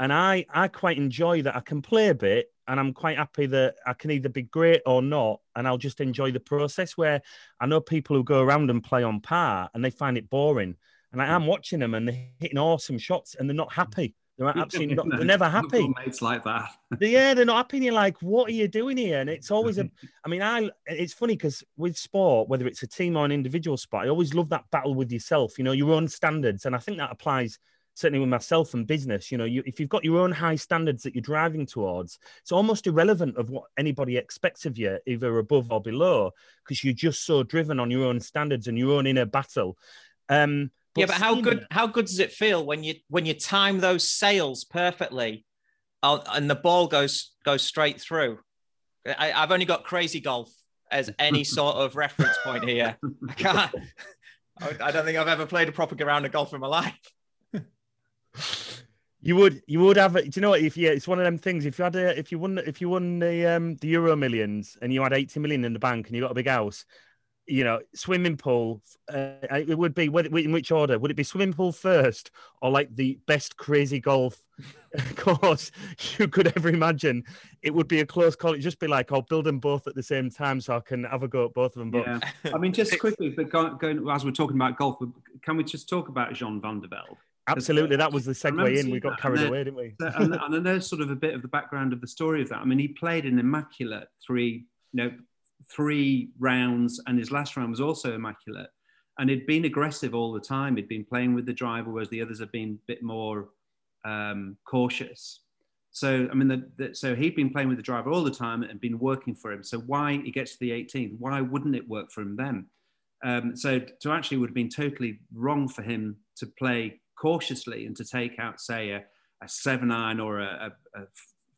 and I I quite enjoy that. I can play a bit, and I'm quite happy that I can either be great or not, and I'll just enjoy the process. Where I know people who go around and play on par, and they find it boring, and I am watching them, and they're hitting awesome shots, and they're not happy. They're absolutely not. They're never happy. Mates like that. yeah, they're not happy. And you're like, what are you doing here? And it's always a. I mean, I. It's funny because with sport, whether it's a team or an individual sport, I always love that battle with yourself. You know, your own standards, and I think that applies certainly with myself and business. You know, you, if you've got your own high standards that you're driving towards, it's almost irrelevant of what anybody expects of you, either above or below, because you're just so driven on your own standards and your own inner battle. Um, but yeah, but how good how good does it feel when you when you time those sails perfectly, uh, and the ball goes goes straight through? I, have only got crazy golf as any sort of reference point here. I can't. I don't think I've ever played a proper round of golf in my life. You would, you would have. Do you know what? If yeah, it's one of them things. If you had a, if you won, if you won the um the Euro Millions and you had eighty million in the bank and you got a big house, you know, swimming pool. Uh, it would be in which order? Would it be swimming pool first, or like the best crazy golf course you could ever imagine? It would be a close call. It'd just be like, I'll build them both at the same time, so I can have a go at both of them. But yeah. I mean, just quickly, but going, going, as we're talking about golf, can we just talk about Jean van de Velde? Absolutely, that was the segue in. We got carried away, didn't we? and, and I know sort of a bit of the background of the story of that. I mean, he played an immaculate three, you know, three rounds, and his last round was also immaculate. And he'd been aggressive all the time. He'd been playing with the driver, whereas the others have been a bit more um, cautious. So, I mean, the, the, so he'd been playing with the driver all the time and been working for him. So, why he gets to the 18th? Why wouldn't it work for him then? Um, so, to actually would have been totally wrong for him to play cautiously and to take out, say, a, a seven iron or a, a, a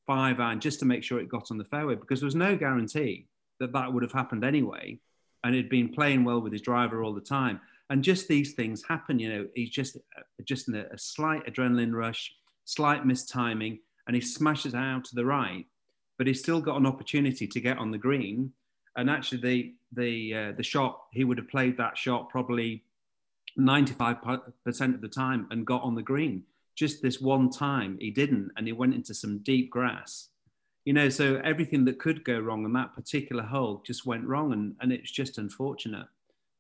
five iron just to make sure it got on the fairway because there was no guarantee that that would have happened anyway. And he'd been playing well with his driver all the time. And just these things happen, you know, he's just just in a, a slight adrenaline rush, slight mistiming, and he smashes out to the right. But he's still got an opportunity to get on the green. And actually, the the uh, the shot he would have played that shot probably 95% of the time and got on the green. Just this one time he didn't, and he went into some deep grass you know, so everything that could go wrong on that particular hole just went wrong, and, and it's just unfortunate.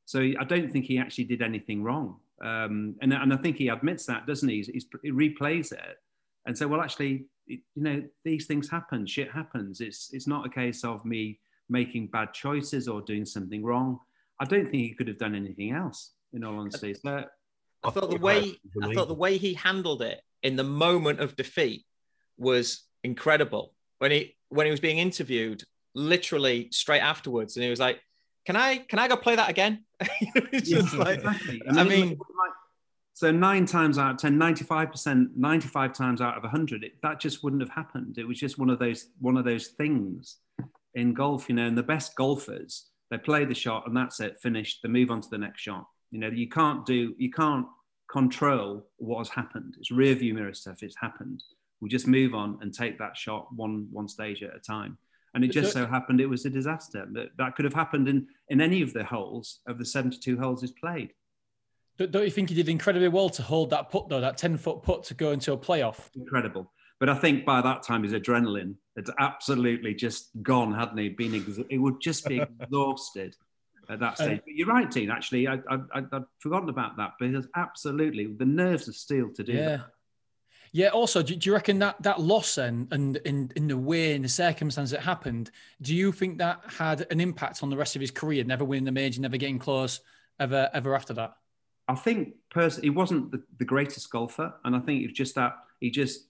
So I don't think he actually did anything wrong. Um, and, and I think he admits that, doesn't he? He's, he replays it and say, well, actually, you know, these things happen, shit happens. It's, it's not a case of me making bad choices or doing something wrong. I don't think he could have done anything else, in all honesty. So, I thought the way I thought the way he handled it in the moment of defeat was incredible when he when he was being interviewed, literally straight afterwards, and he was like, "Can I can I go play that again?" just like, exactly. I mean. so nine times out of 10, 95%, 95 times out of 100, it, that just wouldn't have happened. It was just one of those one of those things in golf, you know. And the best golfers, they play the shot and that's it, finished. They move on to the next shot. You know, you can't do, you can't control what has happened. It's rear view mirror stuff. It's happened we just move on and take that shot one one stage at a time. And it just so happened it was a disaster. That, that could have happened in, in any of the holes of the 72 holes he's played. Don't you think he did incredibly well to hold that putt, though, that 10 foot putt to go into a playoff? Incredible. But I think by that time his adrenaline had absolutely just gone, hadn't he? Been ex- it would just be exhausted at that stage. But you're right, Dean. Actually, I, I, would forgotten about that because absolutely the nerves of steel to do yeah. that. Yeah. Also, do, do, you reckon that that loss and and in in the way in the circumstance it happened, do you think that had an impact on the rest of his career? Never winning the major, never getting close, ever ever after that. I think personally, he wasn't the, the greatest golfer, and I think it's just that he just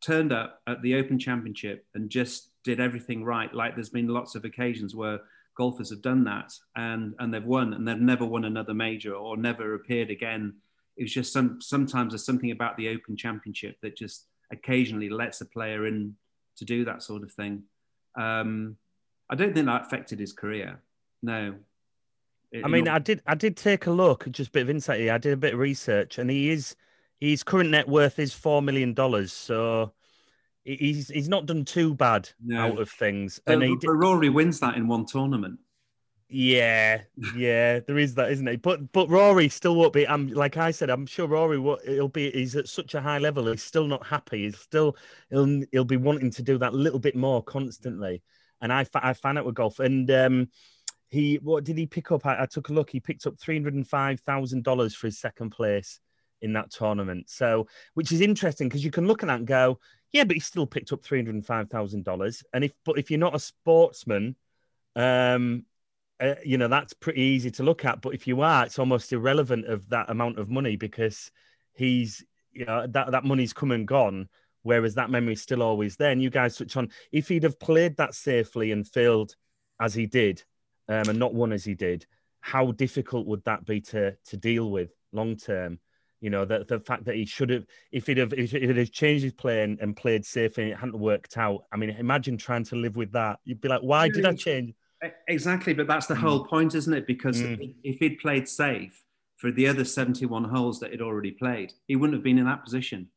turned up at the Open Championship and just did everything right. Like there's been lots of occasions where golfers have done that and and they've won and they've never won another major or never appeared again it was just some sometimes there's something about the Open Championship that just occasionally lets a player in to do that sort of thing. Um, I don't think that affected his career. No. I mean, I did. I did take a look. Just a bit of insight here. I did a bit of research, and he is his current net worth is four million dollars. So he's he's not done too bad No. out of things. Uh, And he but Rory wins that in one tournament. yeah, yeah, there is that, isn't it? But but Rory still won't be. I'm like I said, I'm sure Rory will. He'll be. He's at such a high level. He's still not happy. He's still. He'll he'll be wanting to do that little bit more constantly. And I I find out with golf. And um, he what did he pick up? I, I took a look. He picked up three hundred and five thousand dollars for his second place in that tournament. So which is interesting because you can look at that and go, yeah, but he still picked up three hundred and five thousand dollars. And if but if you're not a sportsman, um, uh, you know that's pretty easy to look at but if you are it's almost irrelevant of that amount of money because he's you know that that money's come and gone whereas that memory's still always there and you guys switch on if he'd have played that safely and failed as he did um, and not won as he did how difficult would that be to to deal with long term you know the, the fact that he should have if he'd have if he'd have changed his play and, and played safe and it hadn't worked out i mean imagine trying to live with that you'd be like why did i change Exactly, but that's the Mm. whole point, isn't it? Because if he'd played safe for the other 71 holes that he'd already played, he wouldn't have been in that position.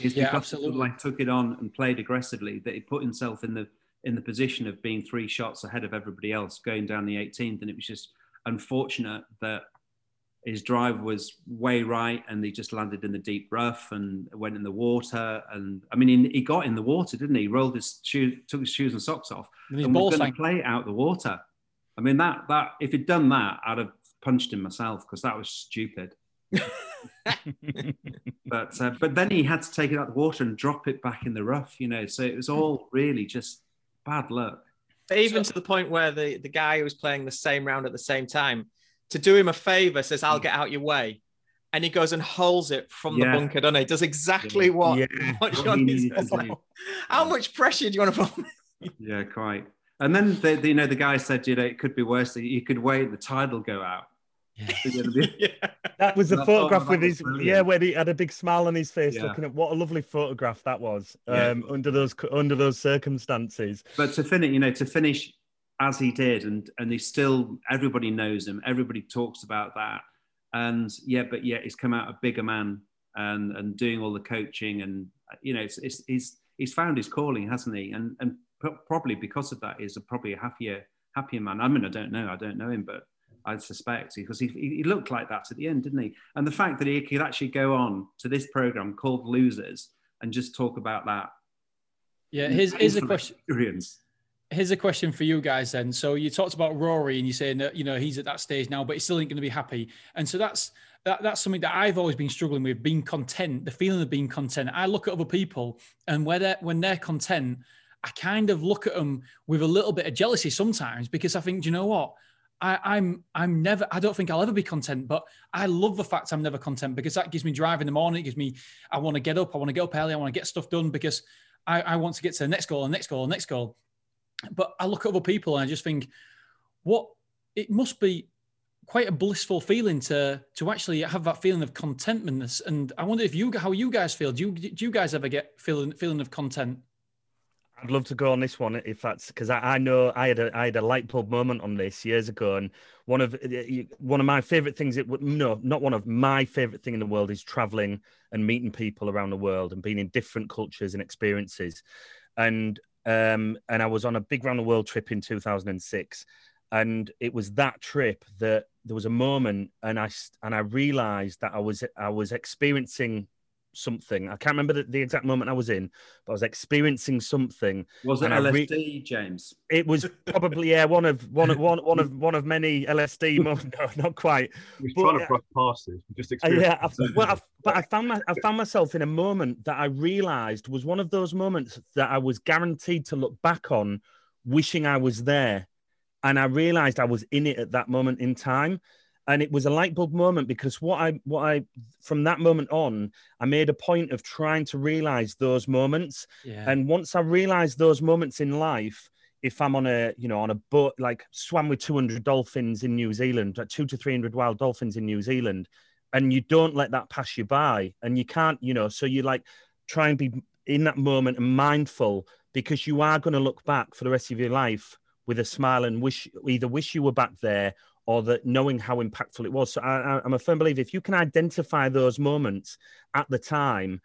It's Yeah, because he absolutely. like took it on and played aggressively that he put himself in the in the position of being three shots ahead of everybody else going down the 18th, and it was just unfortunate that his drive was way right and he just landed in the deep rough and went in the water. And I mean he, he got in the water didn't he? he rolled his shoes took his shoes and socks off And his and was going to play out the water. I mean that that if he'd done that I'd have punched him myself because that was stupid. But uh, but then he had to take it out the water and drop it back in the rough you know so it was all really just bad luck. Even to the point where the, the guy who was playing the same round at the same time, to do him a favor, says, I'll get out your way. And he goes and holds it from Yeah. the bunker, doesn't he? Does exactly what, Yeah. what What John he is. needed to do. How much pressure do you want to put on? Yeah, quite. And then the, the, you know the guy said, you know, it could be worse. You could wait, the tide will go out. That was a And I thought, photograph with his brilliant. yeah, where he had a big smile on his face, Yeah. looking at what a lovely photograph that was Yeah. um, under those under those circumstances. But to finish, you know, to finish as he did, and and he still everybody knows him, everybody talks about that, and yeah, but yet he's come out a bigger man and and doing all the coaching, and you know, it's, it's he's he's found his calling, hasn't he? And and pro- probably because of that, he's a, probably a happier happier man. I mean, I don't know, I don't know him, but. I suspect because he, he looked like that at the end, didn't he? And the fact that he could actually go on to this program called Losers and just talk about that. Yeah, here's, here's a question. Experience. Here's a question for you guys then. So you talked about Rory and you're saying that you know he's at that stage now, but he still ain't going to be happy. And so that's that, that's something that I've always been struggling with, being content, the feeling of being content. I look at other people and where they're, when they're content, I kind of look at them with a little bit of jealousy sometimes because I think, do you know what? I, I'm I'm never I don't think I'll ever be content, but I love the fact I'm never content because that gives me drive in the morning. It gives me I want to get up, I want to get up early, I want to get stuff done because I, I want to get to the next goal, and next goal, and next goal. But I look at other people and I just think, what it must be quite a blissful feeling to to actually have that feeling of contentmentness. And I wonder if you how you guys feel. Do you do you guys ever get feeling feeling of content? I'd love to go on this one if that's because I, I know I had a I had a light bulb moment on this years ago, and one of eh, eh, one of my favorite things. It would no, not one of my favorite thing in the world is traveling and meeting people around the world and being in different cultures and experiences, and um and I was on a big round the world trip in 2006, and it was that trip that there was a moment and I and I realized that I was I was experiencing something. I can't remember the, the exact moment I was in, but I was experiencing something. Was it I re- LSD, James? it was probably yeah one of one of one one of one of many LSD. No, not quite. We're But, trying to past this. We just uh, yeah, I, well, I, but I found my, I found myself in a moment that I realised was one of those moments that I was guaranteed to look back on, wishing I was there, and I realised I was in it at that moment in time, and it was a light bulb moment because what I what I from that moment on, I made a point of trying to realise those moments, Yeah. and once I realised those moments in life. If I'm on a, you know, on a boat, like swam with 200 dolphins in New Zealand, like two to 300 wild dolphins in New Zealand, and you don't let that pass you by and you can't you know so you like try and be in that moment and mindful because you are going to look back for the rest of your life with a smile and wish either wish you were back there or that knowing how impactful it was. So I, am a firm believer if you can identify those moments at the time,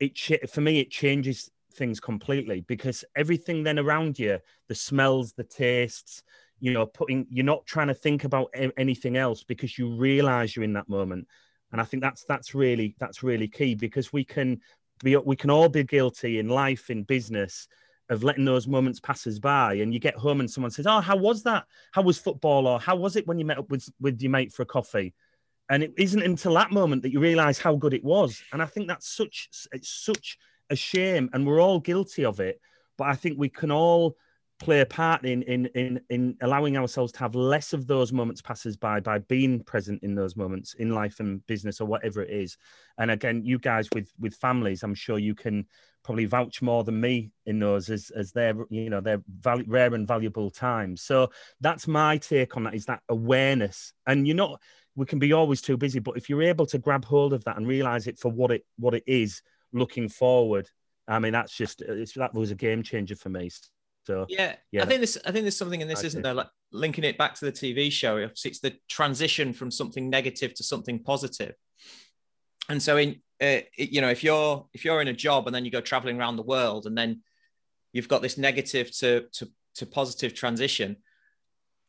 it for me it changes things completely because everything then around you, the smells, the tastes, you know, putting you're not trying to think about anything else because you realize you're in that moment. And I think that's that's really that's really key because we can be we can all be guilty in life in business of letting those moments pass us by and you get home and someone says oh how was that? How was football? Or how was it when you met up with with your mate for a coffee? And it isn't until that moment that you realize how good it was. And i think that's such it's such a shame and we're all guilty of it. But i think we can all play a part in in in in allowing ourselves to have less of those moments passes by by being present in those moments in life and business or whatever it is. And again you guys with with families i'm sure you can probably vouch more than me in those as as their you know their val- rare and valuable times so that's my take on that is that awareness and you're not we can be always too busy but if you're able to grab hold of that and realize it for what it what it is looking forward i mean that's just that was a game changer for me so yeah, yeah I think this I think there's something in this, I isn't there? Like linking it back to the TV show. It's the transition from something negative to something positive. And so in uh, you know if you're if you're in a job and then you go traveling around the world and then you've got this negative to to, to positive transition,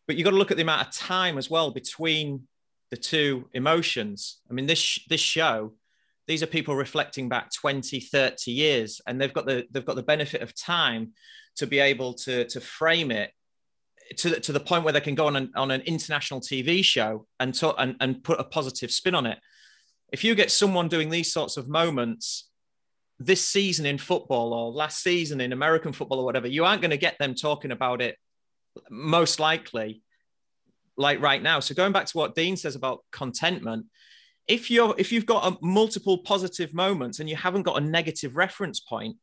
but you've got to look at the amount of time as well between the two emotions. I mean this this show these are people reflecting back 20 30 years and they've got the they've got the benefit of time to be able to to frame it to, to the point where they can go on an, on an international TV show and, to, and and put a positive spin on it. If you get someone doing these sorts of moments this season in football or last season in American football or whatever, you aren't going to get them talking about it most likely like right now. So going back to what Dean says about contentment, if you're if you've got a, multiple positive moments and you haven't got a negative reference point,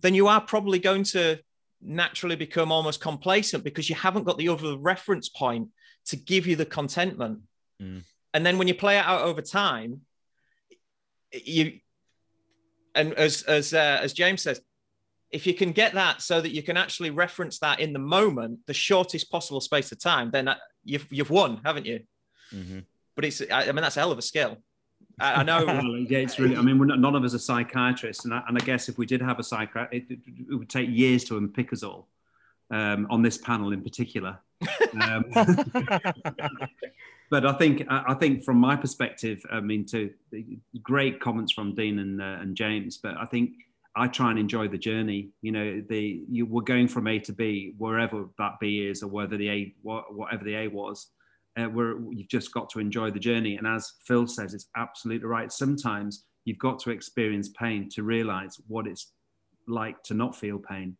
then you are probably going to naturally become almost complacent because you haven't got the other reference point to give you the contentment. Mm. And then when you play it out over time, you and as as uh, as James says, if you can get that so that you can actually reference that in the moment, the shortest possible space of time, then you've you've won, haven't you? Mm-hmm. But it's I mean that's a hell of a skill. I, know. well, yeah, it's really. I mean, not, none of us are psychiatrists, and I, and I guess if we did have a psychiatrist, it, it, would take years to unpick us all um, on this panel in particular. Um, but I think I think from my perspective, I mean, to great comments from Dean and uh, and James, but I think I try and enjoy the journey. You know, the you were going from A to B, wherever that B is, or whether the A, whatever the A was uh, where you've just got to enjoy the journey. And as Phil says, it's absolutely right. Sometimes you've got to experience pain to realize what it's like to not feel pain.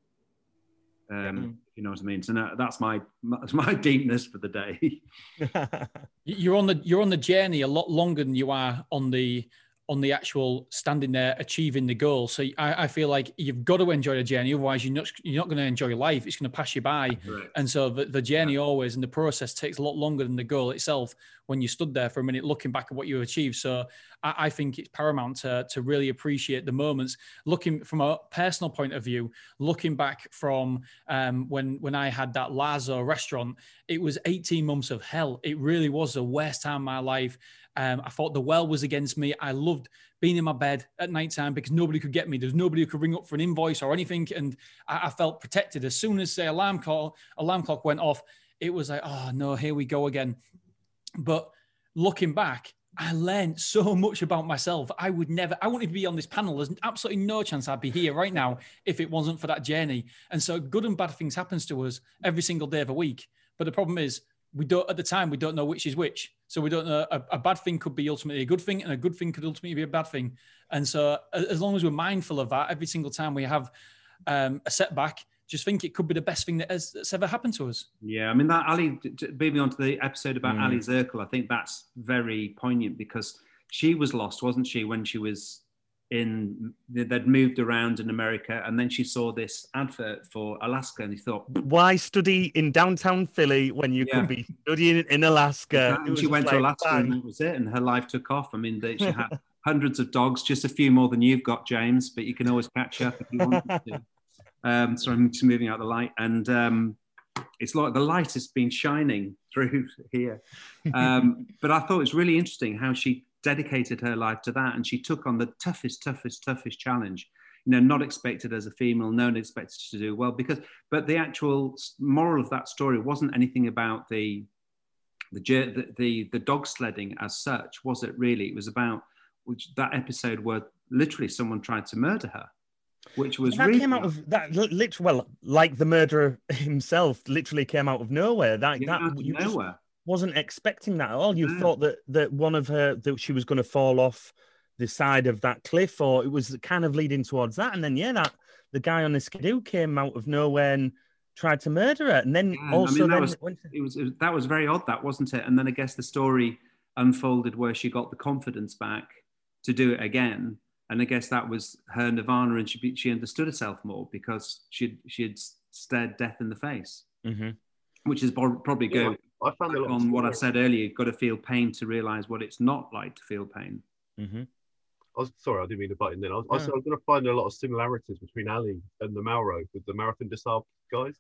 Um, mm. You know what I mean? So now, that's my that's my deepness for the day. you're on the you're on the journey a lot longer than you are on the on the actual standing there achieving the goal. So I, I, feel like you've got to enjoy the journey, otherwise you're not you're not going to enjoy life. It's going to pass you by. Right. And so the, the journey always and the process takes a lot longer than the goal itself. When you stood there for a minute looking back at what you achieved, so I, I think it's paramount to to really appreciate the moments. Looking from a personal point of view, looking back from um, when when I had that Lazo restaurant, it was 18 months of hell. It really was the worst time of my life. Um, I thought the well was against me. I loved being in my bed at night time because nobody could get me. There's nobody who could ring up for an invoice or anything, and I, I felt protected. As soon as the alarm call alarm clock went off, it was like, oh no, here we go again. But looking back, I learned so much about myself. I would never, I wouldn't be on this panel. There's absolutely no chance I'd be here right now if it wasn't for that journey. And so good and bad things happens to us every single day of a week. But the problem is we don't at the time we don't know which is which. So we don't know a, a, bad thing could be ultimately a good thing and a good thing could ultimately be a bad thing. And so as long as we're mindful of that every single time we have um, a setback just think it could be the best thing that has that's ever happened to us. Yeah i mean that ali on to the episode about mm. aliy zirkle i think that's very poignant because she was lost wasn't she when she was in they'd moved around in America, and then she saw this advert for Alaska, and he thought, "Why study in downtown Philly when you yeah. could be studying in Alaska?" And she went like, to Alaska, bang. and that was it, and her life took off. I mean, she had hundreds of dogs, just a few more than you've got, James, but you can always catch up if you want to. Um, so I'm just moving out the light, and um, it's like the light has been shining through here. Um, but I thought it was really interesting how she dedicated her life to that, and she took on the toughest, toughest, toughest challenge. You know, not expected as a female, no one expected to do well because. But the actual moral of that story wasn't anything about the the the the, dog sledding as such, was it? Really, it was about which that episode where literally someone tried to murder her which was that really came out of that literally well like the murderer himself literally came out of nowhere that Yeah, that you just nowhere. Wasn't expecting that at all you No. thought that that one of her that she was going to fall off the side of that cliff or it was kind of leading towards that and then yeah that the guy on the skidoo came out of nowhere and tried to murder her and then Yeah, also I mean, that then was, when- it was, it was that was very odd, that wasn't it? And then I guess the story unfolded where she got the confidence back to do it again. And I guess that was her nirvana, and she she understood herself more because she she had stared death in the face, Mhm. which is pro- probably Yeah, go I found a lot on what I said earlier. You've got to feel pain to realize what it's not like to feel pain. Mm-hmm. I was sorry, I didn't mean to butt in. Then I was, I, was, I was going to find a lot of similarities between Aliy and the Mauro with the Marathon des Sables guys,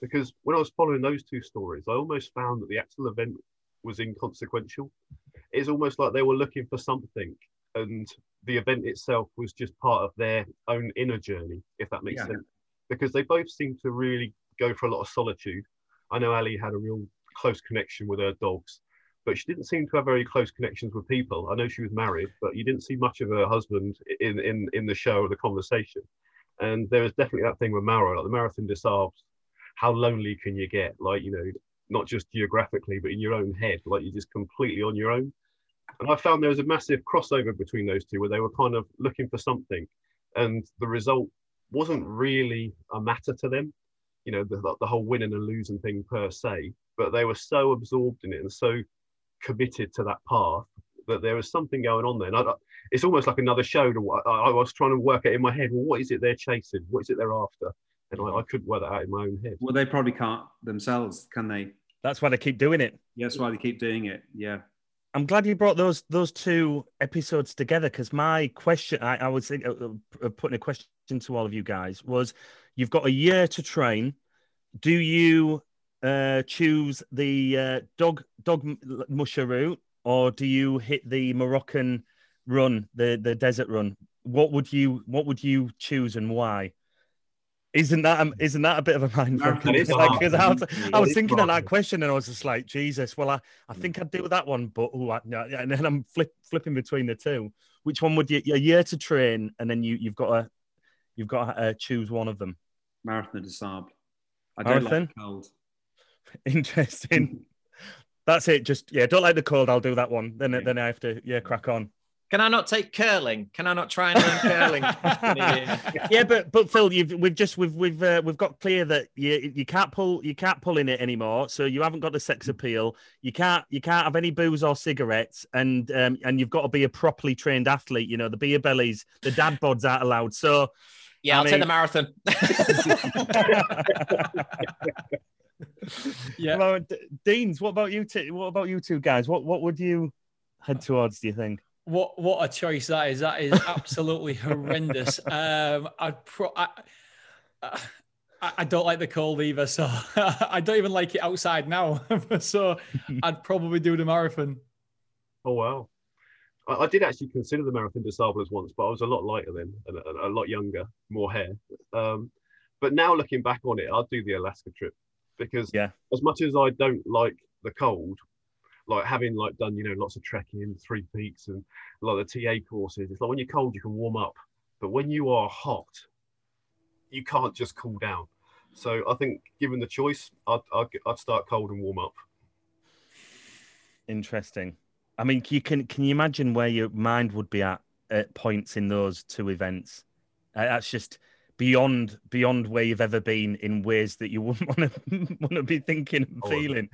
because when I was following those two stories, I almost found that the actual event was inconsequential. It's almost like they were looking for something, and the event itself was just part of their own inner journey, if that makes Yeah. sense. Because they both seem to really go for a lot of solitude. I know Aliy had a real close connection with her dogs, but she didn't seem to have very close connections with people. I know she was married, but you didn't see much of her husband in in in the show or the conversation. And there was definitely that thing with Mauro, like the Marathon Sables. How lonely can you get? Like you know, not just geographically, but in your own head, like you're just completely on your own. And I found there was a massive crossover between those two, where they were kind of looking for something, and the result wasn't really a matter to them. You know, the, the whole winning and losing thing per se, but they were so absorbed in it and so committed to that path that there was something going on there. And I, I- it's almost like another show. To what I, I was trying to work out in my head. Well, what is it they're chasing? What is it they're after? And I, I couldn't work that out in my own head. Well, they probably can't themselves, can they? that's why they keep doing it Yeah, that's why they keep doing it. Yeah. I'm glad you brought those those two episodes together because my question, I, I was think, uh, uh, putting a question to all of you guys was, you've got a year to train. Do you uh, choose the uh, dog dog musher route, or do you hit the Moroccan run, the the desert run? What would you what would you choose and why? Isn't that um, isn't that a bit of a mind fuck? Like, I was, I was thinking of that question and I was just like, Jesus. Well, I, I think I'd do that one, but oh, I, and then I'm flip, flipping between the two. Which one would you? A year to train, and then you you've got to you've got to uh, choose one of them. Marathon des Sables. I don't Marathon? like cold. Interesting. That's it. Just yeah, don't like the cold. I'll do that one. Then then I have to yeah crack on. Can I not take curling? Can I not try and learn curling? yeah, but but Phil, you've we've just we've we've uh, we've got clear that you you can't pull you can't pull in it anymore. So you haven't got the sex appeal. You can't you can't have any booze or cigarettes, and um and you've got to be a properly trained athlete. You know the beer bellies, the dad bods aren't allowed. So Yeah, I I'll take the marathon. yeah. Well, D- Deans, what about you? Two, what about you two guys? What what would you head towards? Do you think? What what a choice that is! That is absolutely horrendous. Um, I'd pro- I, I I don't like the cold either, so I don't even like it outside now. so I'd probably do the marathon. Oh wow! I, I did actually consider the Marathon des Sables once, but I was a lot lighter then and a, a lot younger, more hair. Um, but now looking back on it, I'd do the Alaska trip because yeah. as much as I don't like the cold, like having like done you know lots of trekking, three peaks, and a lot of the TA courses, it's like when you're cold you can warm up, but when you are hot, you can't just cool down. So I think given the choice, I'd, I'd, I'd start cold and warm up. Interesting. I mean, you can can you imagine where your mind would be at at points in those two events? Uh, that's just beyond beyond where you've ever been in ways that you wouldn't want to want to be thinking and feeling.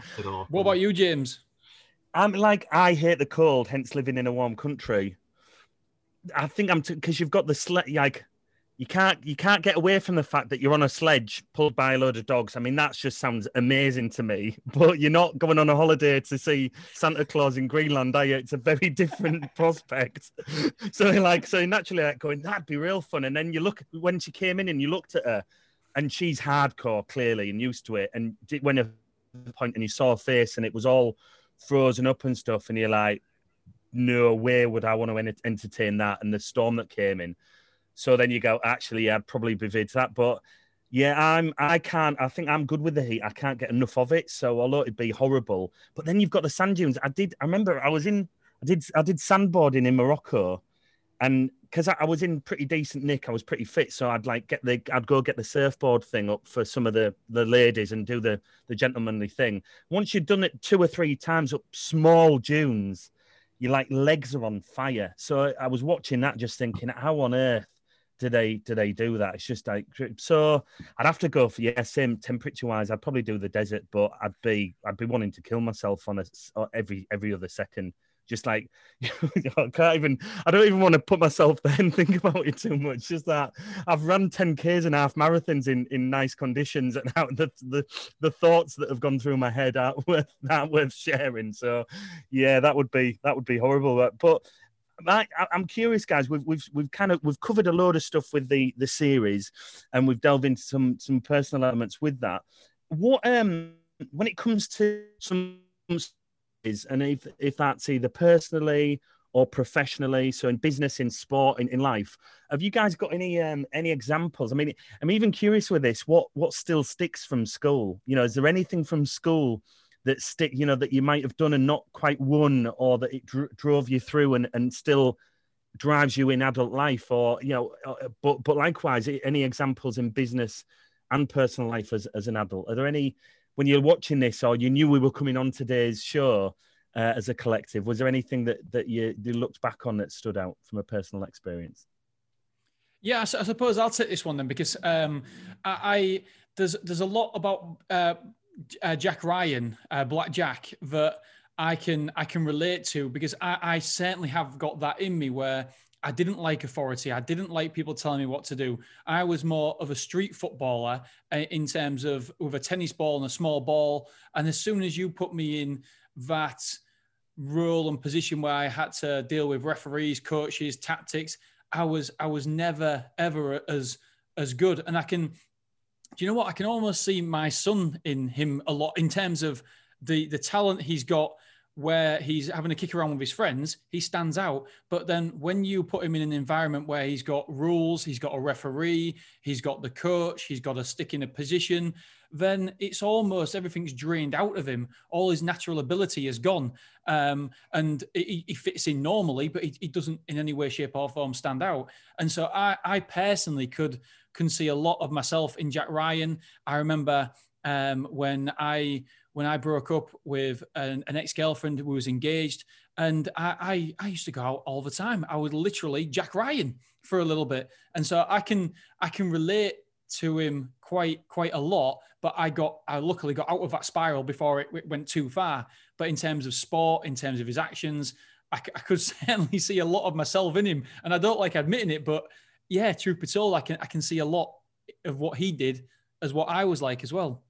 What about you, James? I'm like I hate the cold, hence living in a warm country. I think I'm because you've got the sled. Like you can't you can't get away from the fact that you're on a sledge pulled by a load of dogs. I mean, that just sounds amazing to me. But you're not going on a holiday to see Santa Claus in Greenland, are you? It's a very different prospect. So like so naturally like going that'd be real fun. And then you look when she came in and you looked at her. and she's hardcore clearly and used to it. And when a point and you saw her face and it was all frozen up and stuff, and you're like, no way would I want to entertain that. And the storm that came in. So then you go, actually, I'd probably be vid that. But yeah, I'm. I can't. I think I'm good with the heat. I can't get enough of it. So although it'd be horrible, but then you've got the sand dunes. I did. I remember I was in. I did. I did sandboarding in Morocco, and because I, I, was in pretty decent nick, I was pretty fit. So I'd like get the. I'd go get the surfboard thing up for some of the the ladies and do the the gentlemanly thing. Once you've done it two or three times up small dunes, your like legs are on fire. So I was watching that, just thinking, how on earth do they do they do that? It's just like so. I'd have to go for yeah, same temperature wise. I'd probably do the desert, but I'd be I'd be wanting to kill myself on a every every other second just like I can't even I don't even want to put myself there and think about it too much. Just that I've run 10Ks and half marathons in, in nice conditions and how the, the the thoughts that have gone through my head aren't worth aren't worth sharing. So yeah, that would be that would be horrible. But, but I, am curious, guys. We've we've we've kind of we've covered a load of stuff with the the series, and we've delved into some some personal elements with that. What um when it comes to some is, and if if that's either personally or professionally, so in business, in sport, in, in life, have you guys got any um, any examples? I mean, I'm even curious with this. What what still sticks from school? You know, is there anything from school that stick? You know, that you might have done and not quite won, or that it dr- drove you through and and still drives you in adult life, or you know, uh, but but likewise, any examples in business and personal life as as an adult? Are there any when you're watching this or you knew we were coming on today's show uh, as a collective was there anything that that you, you looked back on that stood out from a personal experience yeah, I, suppose I'll take this one then because um, I, I, there's there's a lot about uh, uh, Jack Ryan, uh, Black Jack, that I can I can relate to because I, I certainly have got that in me where I didn't like authority. I didn't like people telling me what to do. I was more of a street footballer uh, in terms of with a tennis ball and a small ball. And as soon as you put me in that role and position where I had to deal with referees, coaches, tactics, I was I was never ever as as good. And I can, do you know what? I can almost see my son in him a lot in terms of the the talent he's got where he's having a kick around with his friends, he stands out. But then when you put him in an environment where he's got rules, he's got a referee, he's got the coach, he's got to stick in a position, then it's almost everything's drained out of him. All his natural ability is gone. Um, and he, he, fits in normally, but he, he, doesn't in any way, shape, or form stand out. And so I, I personally could can see a lot of myself in Jack Ryan. I remember um, when I when I broke up with an, an ex girlfriend who was engaged, and I, I, I used to go out all the time. I was literally Jack Ryan for a little bit, and so I can I can relate to him quite quite a lot. But I got I luckily got out of that spiral before it, it went too far. But in terms of sport, in terms of his actions, I, I could certainly see a lot of myself in him, and I don't like admitting it, but yeah, truth be told, I can I can see a lot of what he did as what I was like as well.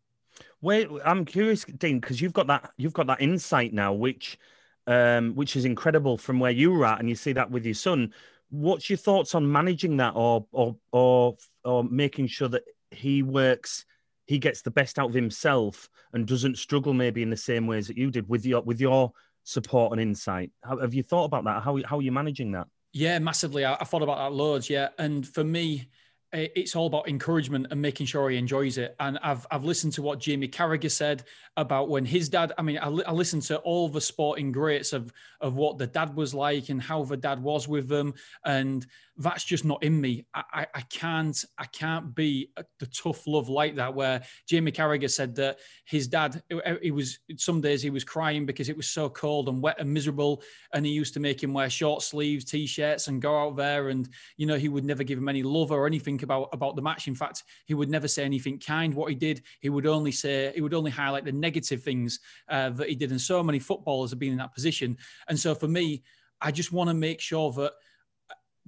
Wait, I'm curious, Dean, because you've got that you've got that insight now, which um, which is incredible from where you were at, and you see that with your son. What's your thoughts on managing that, or or or or making sure that he works, he gets the best out of himself, and doesn't struggle maybe in the same ways that you did with your with your support and insight? How, have you thought about that? How how are you managing that? Yeah, massively. I, I thought about that loads. Yeah, and for me, it's all about encouragement and making sure he enjoys it. And I've I've listened to what Jamie Carragher said about when his dad. I mean, I, I listened to all the sporting greats of of what the dad was like and how the dad was with them, and that's just not in me. I, I, I can't I can't be the tough love like that. Where Jamie Carragher said that his dad, he was some days he was crying because it was so cold and wet and miserable, and he used to make him wear short sleeves, t-shirts, and go out there, and you know he would never give him any love or anything about about the match. In fact, he would never say anything kind. What he did, he would only say he would only highlight the negative things uh, that he did. And so many footballers have been in that position. And so for me, I just want to make sure that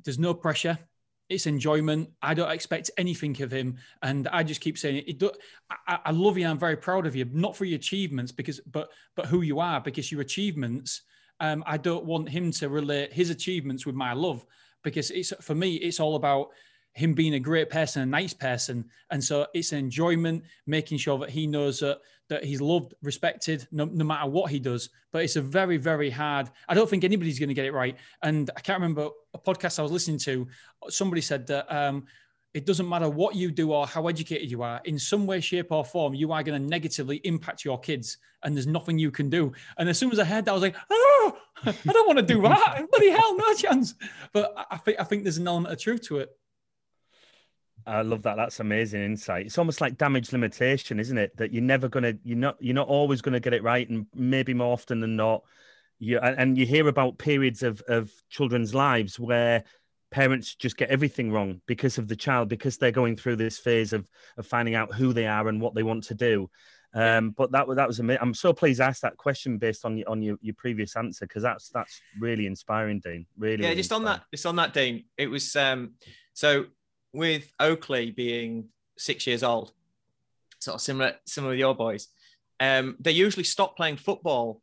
there's no pressure. It's enjoyment. I don't expect anything of him, and I just keep saying it. it I, I, love you. I'm very proud of you, not for your achievements, because but but who you are, because your achievements. Um, I don't want him to relate his achievements with my love, because it's for me. It's all about him being a great person, a nice person. And so it's enjoyment, making sure that he knows that that he's loved, respected, no, no matter what he does. But it's a very, very hard. I don't think anybody's going to get it right. And I can't remember a podcast I was listening to. Somebody said that um, it doesn't matter what you do or how educated you are. In some way, shape, or form, you are going to negatively impact your kids, and there's nothing you can do. And as soon as I heard that, I was like, oh, I don't want to do that. Bloody hell, no chance. But I think I think there's an element of truth to it. I love that. That's amazing insight. It's almost like damage limitation, isn't it? That you're never gonna, you're not, you're not always gonna get it right, and maybe more often than not, you and you hear about periods of of children's lives where parents just get everything wrong because of the child, because they're going through this phase of of finding out who they are and what they want to do. Um, but that was that was amazing. I'm so pleased I asked that question based on your on your, your previous answer because that's that's really inspiring, Dean. Really, yeah. just on that, just on that, Dean. It was um, so with Oakley being six years old, sort of similar similar to your boys. Um, they usually stop playing football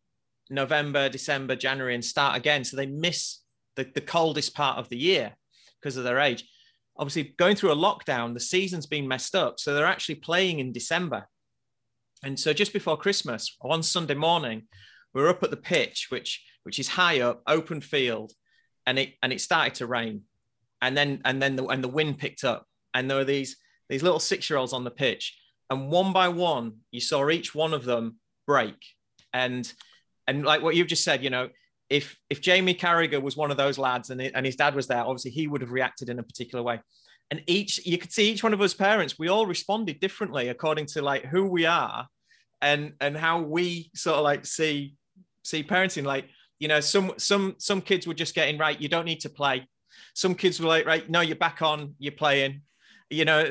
November, December, January, and start again. So they miss the, the coldest part of the year because of their age. Obviously, going through a lockdown, the season's been messed up. So they're actually playing in December. And so just before Christmas, one Sunday morning, we're up at the pitch, which which is high up, open field, and it and it started to rain, and then and then the and the wind picked up, and there were these these little six year olds on the pitch, and one by one, you saw each one of them break, and and like what you've just said, you know, if if Jamie Carragher was one of those lads and, it, and his dad was there, obviously he would have reacted in a particular way. And each you could see each one of us parents, we all responded differently according to like who we are and and how we sort of like see see parenting. Like, you know, some some some kids were just getting right, you don't need to play. Some kids were like, right, no, you're back on, you're playing you know,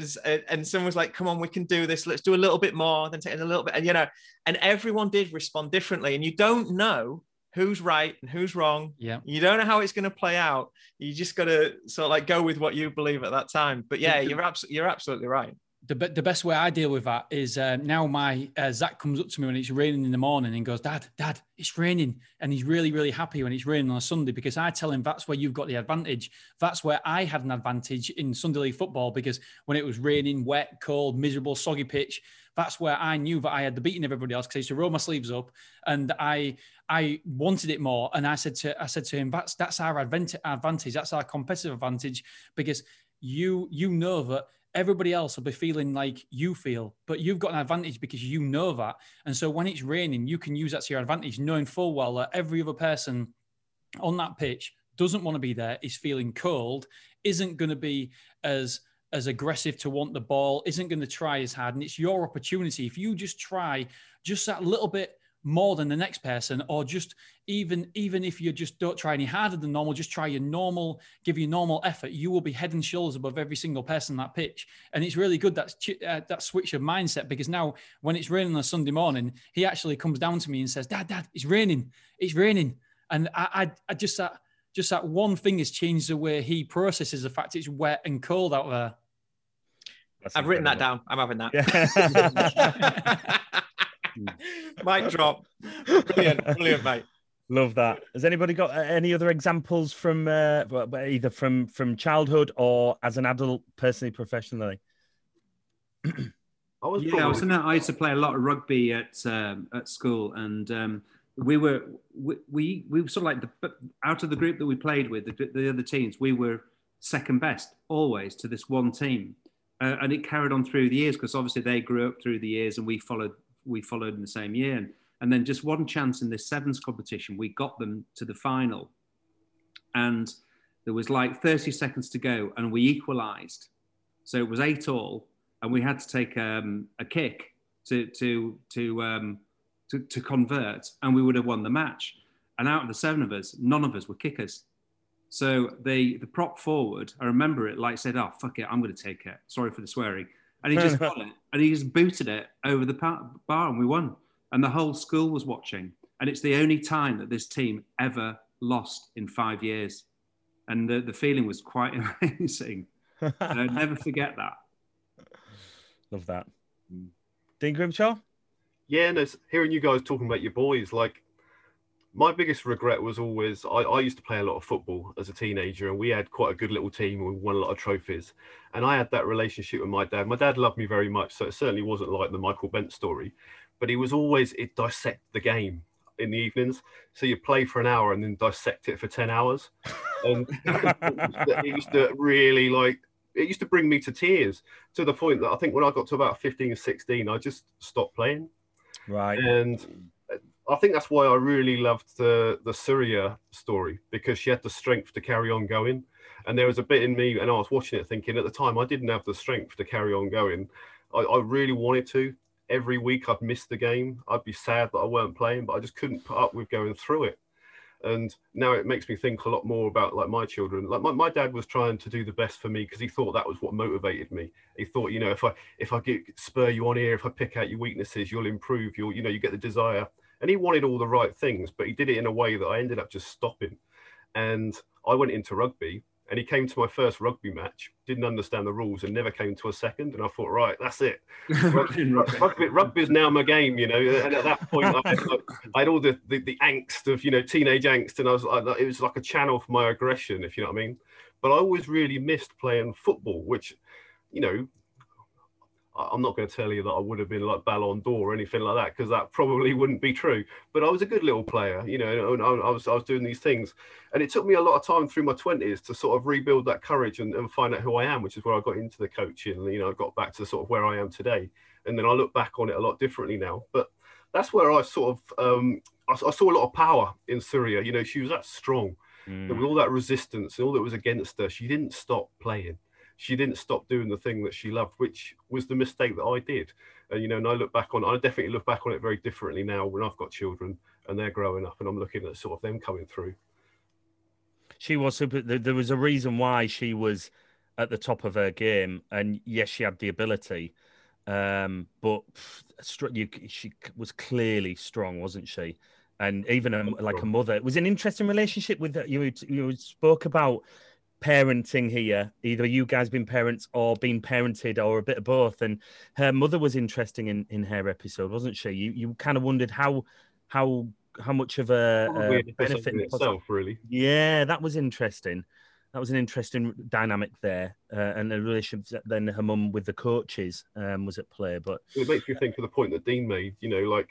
and someone was like, come on, we can do this. Let's do a little bit more, then take it a little bit. And, you know, and everyone did respond differently. And you don't know who's right and who's wrong. Yeah. You don't know how it's going to play out. You just got to sort of like go with what you believe at that time. But yeah, you're absolutely you're absolutely right. The, the best way I deal with that is uh, now my uh, Zach comes up to me when it's raining in the morning and goes, Dad, Dad, it's raining. And he's really, really happy when it's raining on a Sunday because I tell him that's where you've got the advantage. That's where I had an advantage in Sunday League football because when it was raining, wet, cold, miserable, soggy pitch, that's where I knew that I had the beating of everybody else because I used to roll my sleeves up and I I wanted it more. And I said to I said to him, that's that's our advantage, that's our competitive advantage because you you know that everybody else will be feeling like you feel, but you've got an advantage because you know that. And so when it's raining, you can use that to your advantage, knowing full well that every other person on that pitch doesn't want to be there, is feeling cold, isn't going to be as as aggressive to want the ball, isn't going to try as hard. And it's your opportunity. If you just try just that little bit more than the next person, or just even even if you just don't try any harder than normal, just try your normal, give your normal effort, you will be head and shoulders above every single person on that pitch. And it's really good that uh, that switch of mindset because now when it's raining on a Sunday morning, he actually comes down to me and says, "Dad, Dad, it's raining, it's raining," and I I, I just that just that one thing has changed the way he processes the fact it's wet and cold out there. That's I've written that down. I'm having that. Yeah. Mic drop. Brilliant, brilliant, mate. Love that. Has anybody got uh, any other examples from uh, either from from childhood or as an adult, personally, professionally? I was yeah, I was in that. I used to play a lot of rugby at um, at school, and um, we were we, we we were sort of like the out of the group that we played with the, the other teams we were second best always to this one team uh, and it carried on through the years because obviously they grew up through the years and we followed we followed in the same year and, and then just one chance in this sevens competition we got them to the final and there was like 30 seconds to go and we equalized so it was eight all and we had to take um, a kick to to to um, to, to convert and we would have won the match. And out of the seven of us, none of us were kickers. So the the prop forward, I remember it like said, "Oh fuck it, I'm going to take it." Sorry for the swearing, and he just got it, and he just booted it over the bar, and we won. And the whole school was watching, and it's the only time that this team ever lost in five years, and the, the feeling was quite amazing. and I'll never forget that. Love that. Dean Grimshawe. Yeah, and hearing you guys talking about your boys, like my biggest regret was always I, I, used to play a lot of football as a teenager and we had quite a good little team and we won a lot of trophies. And i had that relationship with my dad. My dad loved me very much so it certainly wasn't like the michael bentt story. But he was always it dissect the game in the evenings. So you play for an hour and then dissect it for 10 hours. And it used to really like it used to bring me to tears to the point that i think when i got to about 15 or 16 i just stopped playing. Right. And I think that's why I really loved the the Surya story because she had the strength to carry on going. And there was a bit in me, and I was watching it thinking at the time I didn't have the strength to carry on going. I, I really wanted to. Every week I'd miss the game. I'd be sad that I weren't playing, but I just couldn't put up with going through it. And now it makes me think a lot more about like my children. Like my, my dad was trying to do the best for me because he thought that was what motivated me. He thought, you know, if I if I get spur you on here, if I pick out your weaknesses, you'll improve. You'll you know you get the desire and he wanted all the right things, but he did it in a way that I ended up just stopping. And I went into rugby, and he came to my first rugby match, didn't understand the rules, and never came to a second. And I thought, right, that's it. rugby, is now my game, you know. And at that point, I had, I had all the, the, the angst of you know teenage angst, and I was like, it was like a channel for my aggression, if you know what I mean. But I always really missed playing football, which you know I'm not going to tell you that I would have been like Ballon d'Or or anything like that because that probably wouldn't be true. But I was a good little player, you know, and I was I was doing these things, and it took me a lot of time through my twenties to sort of rebuild that courage and, and find out who I am, which is where I got into the coaching. And, you know, I got back to sort of where I am today, and then I look back on it a lot differently now. But that's where I sort of um, I, I saw a lot of power in Surya. You know, she was that strong. Mm. With all that resistance and all that was against her, she didn't stop playing she didn't stop doing the thing that she loved, which was the mistake that I did. And you know, and I look back on, I definitely look back on it very differently now when I've got children and they're growing up, and I'm looking at sort of them coming through. She was super. There was a reason why she was at the top of her game, and yes, she had the ability, um, but you, she was clearly strong, wasn't she? And even a, like a mother, it was an interesting relationship with you. You spoke about parenting here. Either you guys been parents or been parented or a bit of both. And her mother was interesting in, in her episode, wasn't she? You you kind of wondered how how how much of a, a benefit in itself, really. Yeah, that was interesting. That was an interesting dynamic there, uh, and the relationship then her mum with the coaches um, was at play. But it makes you think of the point that Dean made. You know, like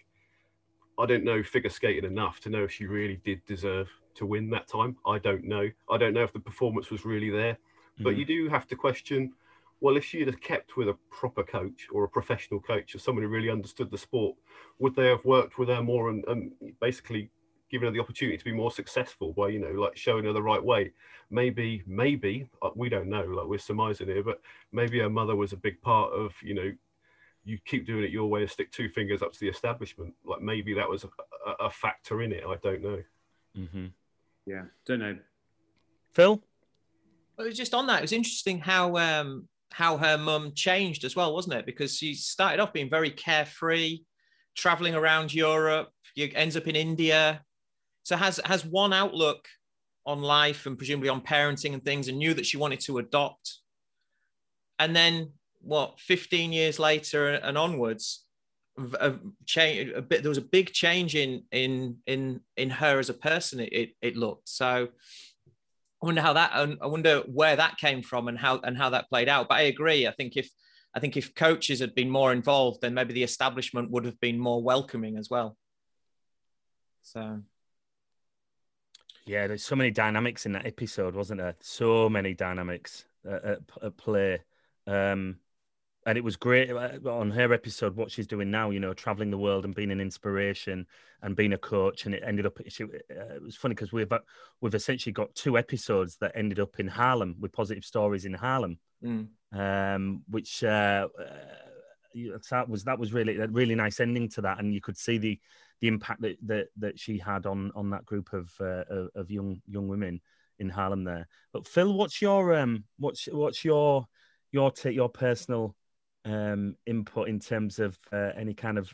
I don't know figure skating enough to know if she really did deserve to win that time. I don't know. I don't know if the performance was really there, but mm. you do have to question. Well, if she'd have kept with a proper coach or a professional coach or someone who really understood the sport, would they have worked with her more and, and basically given her the opportunity to be more successful by you know like showing her the right way? Maybe, maybe uh, we don't know. Like we're surmising here, but maybe her mother was a big part of you know you keep doing it your way and stick two fingers up to the establishment. Like maybe that was a, a factor in it. I don't know. Mm-hmm. Yeah, don't know. Phil? Well, it was just on that. It was interesting how um, how her mum changed as well, wasn't it? Because she started off being very carefree, traveling around Europe. You ends up in India, so has has one outlook on life and presumably on parenting and things, and knew that she wanted to adopt. And then what? Fifteen years later and onwards, a change a bit there was a big change in in in in her as a person it it, it looked. So i wonder how that i wonder where that came from and how and how that played out. But i agree i think if i think if coaches had been more involved then maybe the establishment would have been more welcoming as well. So. Yeah there's so many dynamics in that episode wasn't there? So many dynamics at, at, at play. Um and it was great uh, on her episode what she's doing now you know traveling the world and being an inspiration and being a coach and it ended up she, uh, it was funny because we've uh, we've essentially got two episodes that ended up in Harlem with positive stories in Harlem mm. um, which uh, uh, that was that was really a really nice ending to that and you could see the the impact that that, that she had on on that group of uh, of young young women in Harlem there but Phil what's your um what's what's your your t- your personal um, input in terms of uh, any kind of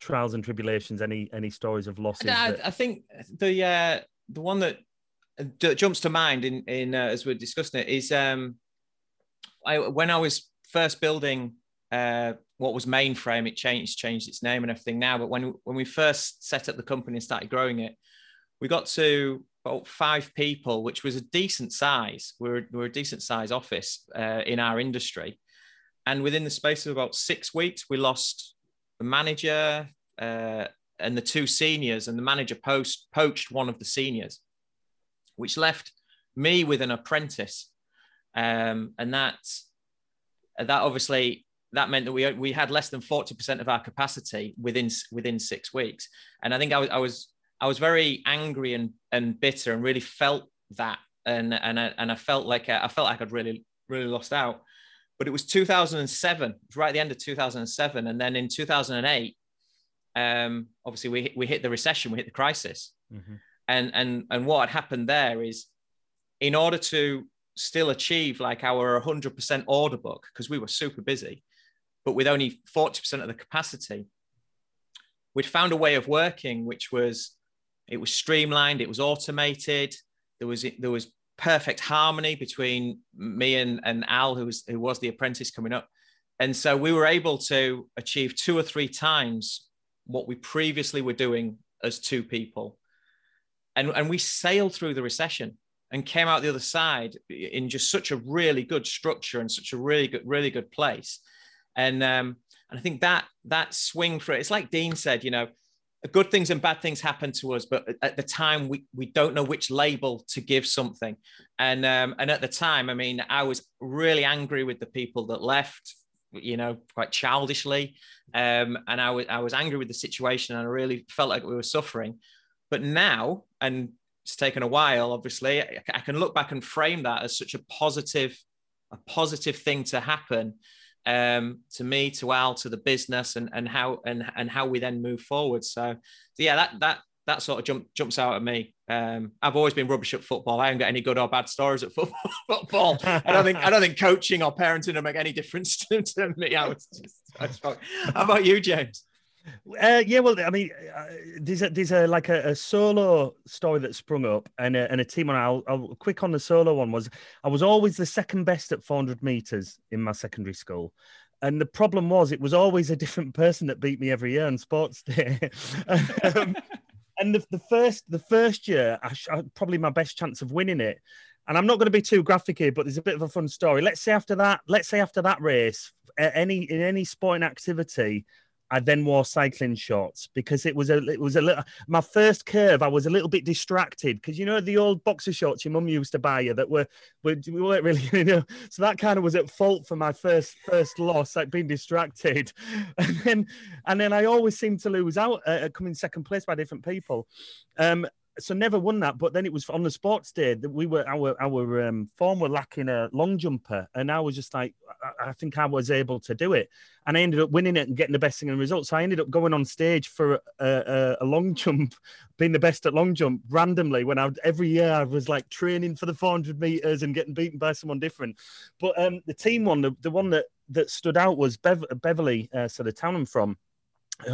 trials and tribulations, any any stories of losses? I, that... I think the uh, the one that jumps to mind in in uh, as we're discussing it is um, I, when I was first building uh, what was mainframe, it changed changed its name and everything now. But when when we first set up the company and started growing it, we got to about five people, which was a decent size. We we're, we we're a decent size office uh, in our industry. And within the space of about six weeks, we lost the manager uh, and the two seniors, and the manager post, poached one of the seniors, which left me with an apprentice. Um, and that, that obviously that meant that we, we had less than 40% of our capacity within within six weeks. And I think I was I was I was very angry and and bitter and really felt that and and I, and I felt like I felt like I'd really really lost out. But it was 2007, it was right at the end of 2007, and then in 2008, um, obviously we we hit the recession, we hit the crisis, mm-hmm. and and and what had happened there is, in order to still achieve like our 100% order book because we were super busy, but with only 40% of the capacity, we'd found a way of working which was it was streamlined, it was automated. There was there was perfect harmony between me and, and Al, who was who was the apprentice coming up. And so we were able to achieve two or three times what we previously were doing as two people. And, and we sailed through the recession and came out the other side in just such a really good structure and such a really good, really good place. And um, and I think that that swing for it, it's like Dean said, you know, good things and bad things happen to us, but at the time we, we don't know which label to give something. And um, and at the time, I mean, I was really angry with the people that left, you know, quite childishly. Um, and I was I was angry with the situation and I really felt like we were suffering. But now, and it's taken a while, obviously, I, I can look back and frame that as such a positive, a positive thing to happen um, to me, to Al, to the business, and and how and and how we then move forward. So, so yeah, that that that sort of jump, jumps out at me. Um, I've always been rubbish at football. I haven't got any good or bad stories at football. football. I don't think I don't think coaching or parenting will make any difference to, me. I was just, I just, how about you, James? Uh, yeah, well, I mean, uh, there's a, there's a like a, a, solo story that sprung up, and a, and a team. And I'll, I'll quick on the solo one was I was always the second best at 400 meters in my secondary school, and the problem was it was always a different person that beat me every year on sports day. um, and the, the first the first year, I, I, probably my best chance of winning it. And I'm not going to be too graphic here, but there's a bit of a fun story. Let's say after that, let's say after that race, any in any sporting activity, I then wore cycling shorts because it was a it was a little my first curve. I was a little bit distracted because you know the old boxer shorts your mum used to buy you that were, were we weren't really you know so that kind of was at fault for my first first loss like being distracted and then and then I always seem to lose out uh, coming second place by different people. Um, so never won that. But then it was on the sports day that we were our our um, form were lacking a long jumper, and I was just like, I, I, think I was able to do it, and I ended up winning it and getting the best thing in the results. So I ended up going on stage for a, a, a, long jump, being the best at long jump randomly. When I every year I was like training for the 400 meters and getting beaten by someone different. But um, the team one, the, the one that that stood out was Bev- Beverley, uh, so the town I'm from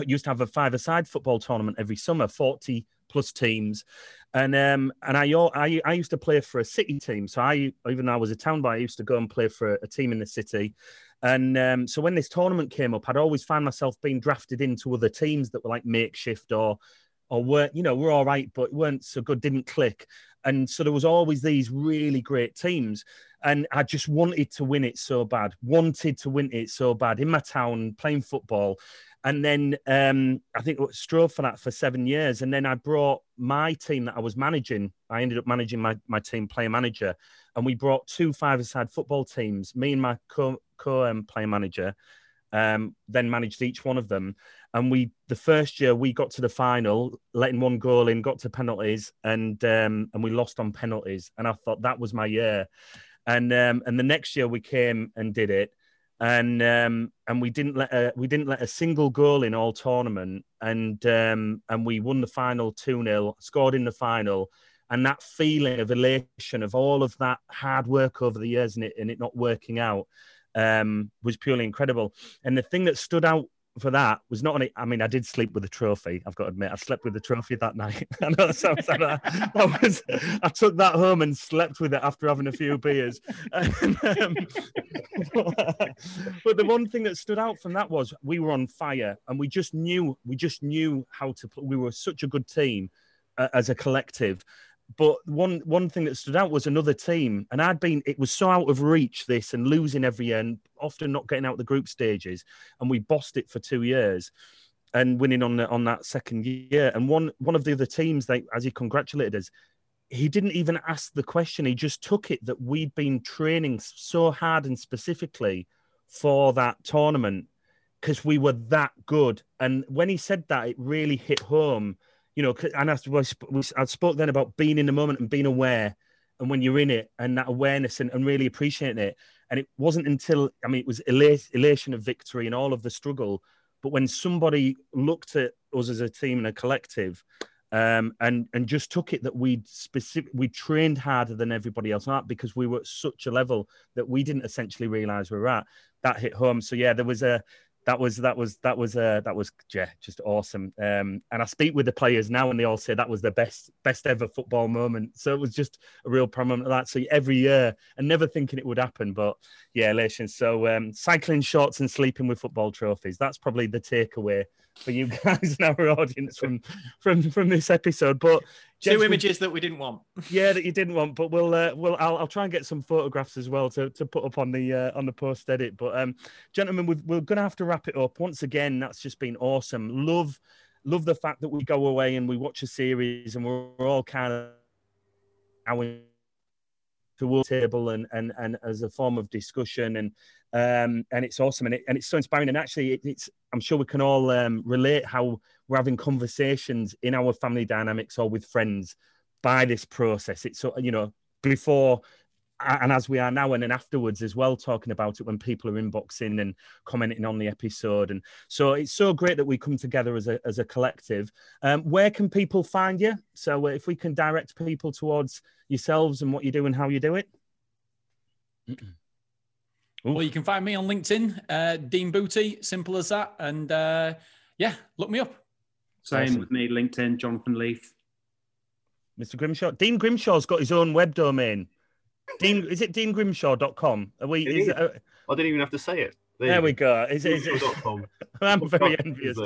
used to have a five-a-side football tournament every summer, 40 plus teams. And um, and I, I I used to play for a city team. So I even though I was a town boy, I used to go and play for a, a team in the city. And um, so when this tournament came up, I'd always find myself being drafted into other teams that were like makeshift or or weren't, you know, we're all right, but weren't so good, didn't click. And so there was always these really great teams. And I just wanted to win it so bad, wanted to win it so bad in my town, playing football. And then um, I think I strove for that for seven years. And then I brought my team that I was managing. I ended up managing my, my team player manager. And we brought two five-a-side football teams, me and my co, co um, manager, um, then managed each one of them. And we, the first year, we got to the final, letting one goal in, got to penalties, and um, and we lost on penalties. And I thought that was my year. And um, and the next year we came and did it. And um, and we didn't let a, we didn't let a single goal in all tournament, and um, and we won the final two 0 scored in the final, and that feeling of elation of all of that hard work over the years and it and it not working out um, was purely incredible. And the thing that stood out for that was not only, I mean, I did sleep with the trophy. I've got to admit, I slept with the trophy that night. I know that sounds like that. was, I took that home and slept with it after having a few beers. Um, but the one thing that stood out from that was we were on fire and we just knew, we just knew how to, play. we were such a good team uh, as a collective. But one one thing that stood out was another team, and I'd been it was so out of reach this and losing every year, and often not getting out the group stages, and we bossed it for two years and winning on the, on that second year. And one one of the other teams, they as he congratulated us, he didn't even ask the question. He just took it that we'd been training so hard and specifically for that tournament because we were that good. And when he said that, it really hit home. You know, and I, I spoke then about being in the moment and being aware, and when you're in it, and that awareness and, and really appreciating it. And it wasn't until I mean, it was elation of victory and all of the struggle. But when somebody looked at us as a team and a collective, um, and and just took it that we specific we trained harder than everybody else, not because we were at such a level that we didn't essentially realize we were at. That hit home. So yeah, there was a that was that was that was uh, that was yeah, just awesome. Um, and I speak with the players now, and they all say that was the best best ever football moment. So it was just a real problem of that. So every year, and never thinking it would happen, but yeah, elation. So um, cycling shorts and sleeping with football trophies. That's probably the takeaway for you guys and our audience from from from this episode. But two images that we didn't want. Yeah, that you didn't want, but we'll uh, we'll I'll, I'll try and get some photographs as well to, to put up on the uh, on the post edit. But um, gentlemen, we we're going to have to wrap it up once again. That's just been awesome. Love love the fact that we go away and we watch a series and we're all kind of our to a table and, and and as a form of discussion and um, and it's awesome and, it, and it's so inspiring. And actually, it, it's I'm sure we can all um, relate how we're having conversations in our family dynamics or with friends by this process. It's so you know before and as we are now and then afterwards as well talking about it when people are inboxing and commenting on the episode and so it's so great that we come together as a, as a collective um, where can people find you so if we can direct people towards yourselves and what you do and how you do it Well, you can find me on LinkedIn, uh, Dean Booty, simple as that. And uh, yeah, look me up. Same awesome. with me, LinkedIn, Jonathan Leafe. Mr. Grimshawe. Dean Grimshawe's got his own web domain. Dean, is it deangrimshaw.com? Are we, is it, uh, I didn't even have to say it. There, there we go. Is, is, is, I'm very envious.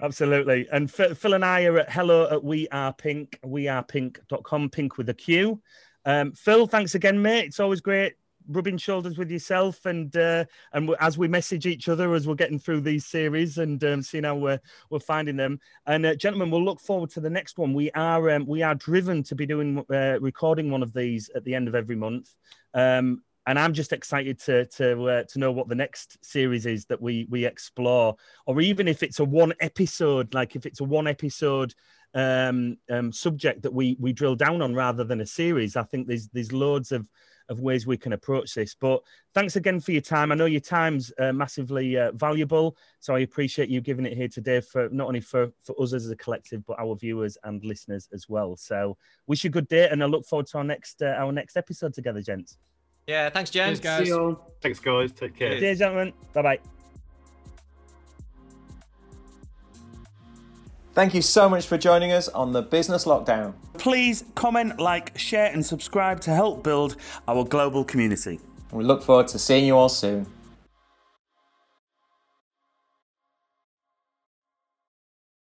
Absolutely. And Phil and I are at hello at we are pink, wearepink.com, pink with a Q. Um, Phil, thanks again, mate. It's always great rubbing shoulders with yourself and uh, and as we message each other as we're getting through these series and um, seeing how we're, we're finding them. And uh, gentlemen we'll look forward to the next one. We are um, we are driven to be doing uh, recording one of these at the end of every month. Um, and I'm just excited to to uh, to know what the next series is that we we explore, or even if it's a one episode, like if it's a one episode um, um, subject that we we drill down on rather than a series. I think there's there's loads of of ways we can approach this. But thanks again for your time. I know your time's uh, massively uh, valuable, so I appreciate you giving it here today for not only for for us as a collective, but our viewers and listeners as well. So wish you a good day, and I look forward to our next uh, our next episode together, gents. Yeah, thanks, James. Thanks, guys. Thanks, guys. Take care. Cheers, gentlemen. Bye bye. Thank you so much for joining us on the Business Lockdown. Please comment, like, share, and subscribe to help build our global community. We look forward to seeing you all soon.